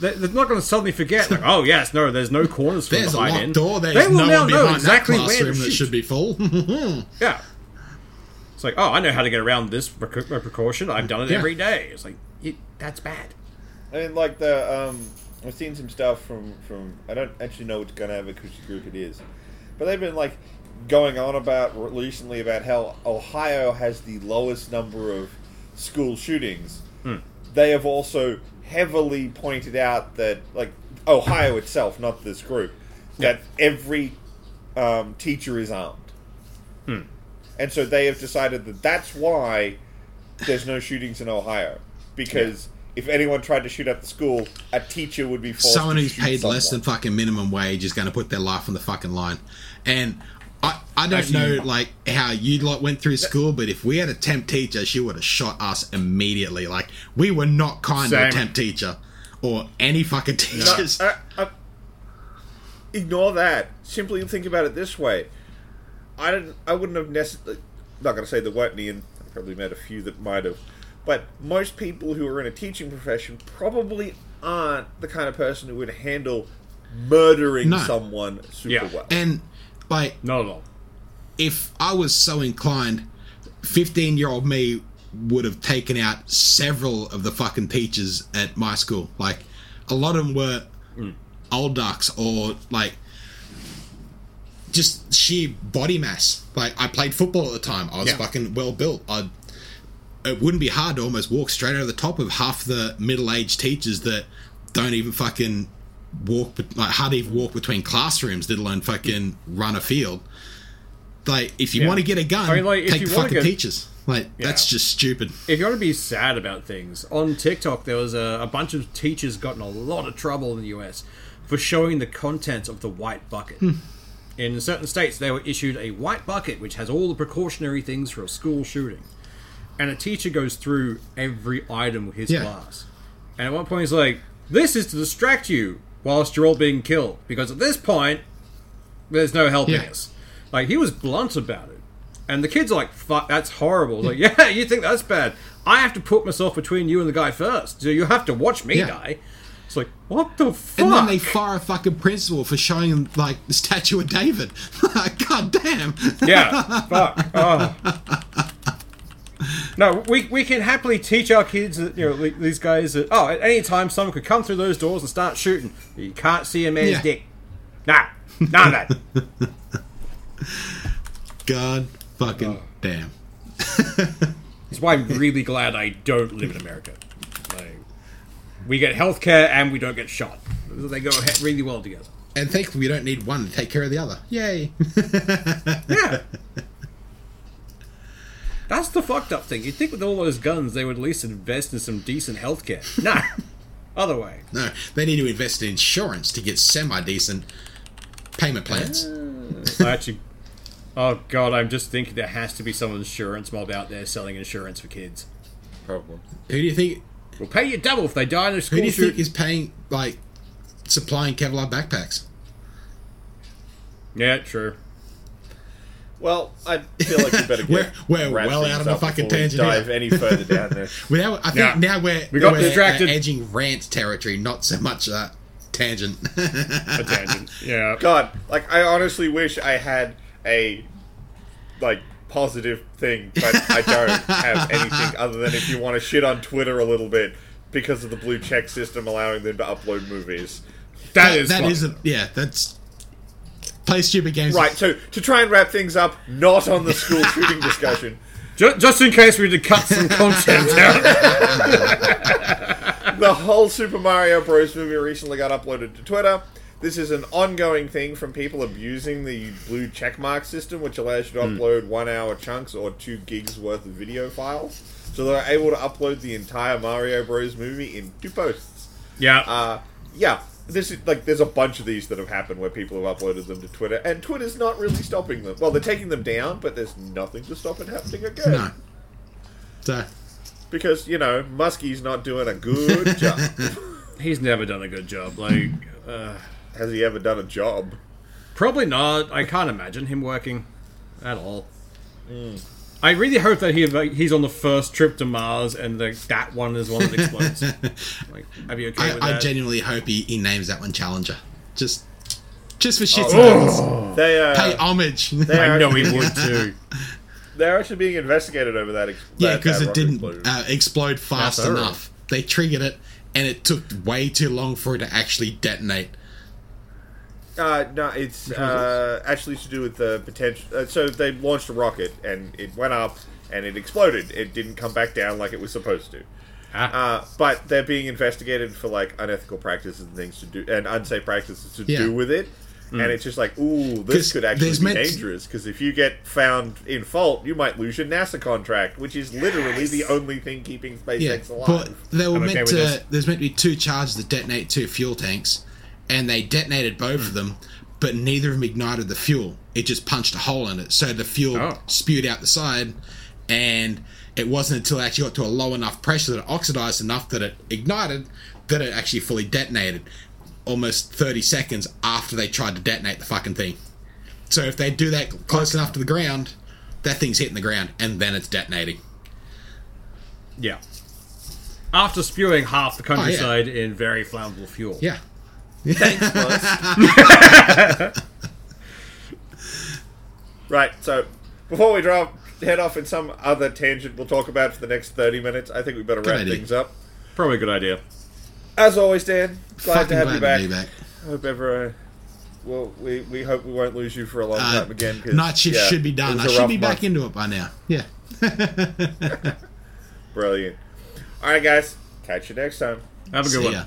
They- They're not going to suddenly forget, like, oh yes, no, there's no corners for There's them a locked in. door. There's they will no now one know behind exactly that where classroom that shoot. should be full. [laughs] Yeah. It's like, oh, I know how to get around this precau- precaution. I've done it Yeah. every day. It's like, it, that's bad. I mean, like the um, I've seen some stuff from from I don't actually know which gun advocacy group it is, but they've been like going on about recently about how Ohio has the lowest number of school shootings. They have also heavily pointed out that like Ohio itself, not this group, that every um, teacher is armed, and so they have decided that that's why there's no shootings in Ohio because if anyone tried to shoot at the school, a teacher would be forced Someone to who's shoot paid less than fucking minimum wage is going to put their life on the fucking line. And I, I don't Actually- know like how you lot went through school, but if we had a temp teacher, she would have shot us immediately. Like we were not kind to a temp teacher or any fucking No, teachers. uh, uh, ignore that. Simply think about it this way: I didn't. I wouldn't have necessarily. Not going to say there weren't any, and I probably met a few that might have. But most people who are in a teaching profession probably aren't the kind of person who would handle murdering No. someone super Yeah. well. and like Not at all. if I was so inclined, 15 year old me would have taken out several of the fucking teachers at my school. Like, a lot of them were mm. old ducks or like just sheer body mass. Like, I played football at the time, I was Yeah. fucking well built. I it wouldn't be hard to almost walk straight over the top of half the middle aged teachers that don't even fucking walk, like hardly even walk between classrooms, let alone fucking run a field. Like, if you Yeah. want to get a gun, I mean, like, take the fucking get- teachers. Like, that's just stupid. if you want to be sad about things, on TikTok there was a, a bunch of teachers got in a lot of trouble in the US for showing the contents of the white bucket. Hmm. In certain states, they were issued a white bucket which has all the precautionary things for a school shooting. And a teacher goes through every item with his Yeah. class. And at one point, he's like, This is to distract you whilst you're all being killed. Because at this point, there's no helping Yeah. us. Like, he was blunt about it. And the kids are like, fuck, that's horrible. Like, [laughs] yeah, you think that's bad. I have to put myself between you and the guy first. So you have to watch me Yeah. die. It's like, what the fuck? And then they fire a fucking principal for showing like, the statue of David. [laughs] God damn. yeah, [laughs] fuck. Oh. No, we, we can happily teach our kids that, you know, these guys that, oh, at any time someone could come through those doors and start shooting. You can't see a man's Yeah. dick. Nah, none of that. God fucking Oh. damn. [laughs] That's why I'm really glad I don't live in America. Like, we get healthcare and we don't get shot. They go really well together. And thankfully, we don't need one to take care of the other. Yay. [laughs] Yeah. That's the fucked up thing. You'd think with all those guns they would at least invest in some decent healthcare. [laughs] Nah. Other way. no, they need to invest in insurance to get semi decent payment plans. Ah. I actually Oh god, I'm just thinking there has to be some insurance mob out there selling insurance for kids. Probably. Who do you think? We'll pay you double if they die in a Who school do you shoot. think is paying like supplying Kevlar backpacks? Yeah, true. Well, I feel like we better [laughs] get We're- we're wrap well things out of the up fucking before we tangent Dive here. any further down [laughs] there. Well, now, I think Yeah. now we're We got we're, distracted. uh, edging rant territory, not so much uh, tangent. [laughs] A tangent. Yeah. God, like I honestly wish I had a like positive thing, but I don't have [laughs] anything other than if you want to shit on Twitter a little bit because of the blue check system allowing them to upload movies. that is that fucked is a yeah. That's play stupid games. Right, so to try and wrap things up, not on the school [laughs] shooting discussion. Ju- just in case we had to cut some content [laughs] out. the whole Super Mario Bros. movie recently got uploaded to Twitter. This is an ongoing thing from people abusing the blue checkmark system, which allows you to upload one hour chunks or two gigs worth of video files. So they're able to upload the entire Mario Bros. movie in two posts. yeah. Uh, yeah, this is like there's a bunch of these that have happened where people have uploaded them to Twitter, and Twitter's not really stopping them. Well, they're taking them down, but there's nothing to stop it happening again. No. So because you know Muskie's not doing a good [laughs] job. He's never done a good job. Like, uh, Has he ever done a job? probably not. I can't imagine him working at all. I really hope that he like, he's on the first trip to Mars and the, that one is one that explodes. [laughs] like, are you okay I, with I that? genuinely hope he, he names that one Challenger. Just just for shits Oh. and giggles. [laughs] They uh, Pay homage. they I know he would too. [laughs] They're actually being investigated over that. Ex- yeah, because it didn't uh, explode fast That's all right. enough. They triggered it, and it took way too long for it to actually detonate. Uh, no, it's uh, actually to do with the potential. Uh, so they launched a rocket and it went up and it exploded. It didn't come back down like it was supposed to. Ah. Uh, but they're being investigated for like unethical practices and things to do and unsafe practices to Yeah. do with it. And it's just like, ooh, 'Cause this could actually there's be meant- dangerous because if you get found in fault, you might lose your NASA contract, which is literally the only thing keeping SpaceX Yeah, alive. but they were I'm okay meant with to. this. There's meant to be two charges that detonate two fuel tanks, and they detonated both of them, but neither of them ignited the fuel. It just punched a hole in it, so the fuel Oh. spewed out the side, and it wasn't until it actually got to a low enough pressure that it oxidized enough that it ignited that it actually fully detonated. Almost 30 seconds after they tried to detonate the fucking thing. So if they do that close enough to the ground, that thing's hitting the ground, and then it's detonating. Yeah. After spewing half the Oh, yeah. countryside in very flammable fuel. Yeah. Thanks, [laughs] Buzz. [laughs] right, so before we drop head off in some other tangent we'll talk about for the next 30 minutes, I think we better Good wrap idea. things up. Probably a good idea. As always, Dan, glad Fucking to have glad you back. to be back. Hope ever. Uh, well, we, we hope we won't lose you for a long Uh, time again. 'cause, night shift yeah, should be done. I should rough be back into it by now. Yeah. [laughs] Brilliant. All right, guys. Catch you next time. Have a good See one. ya.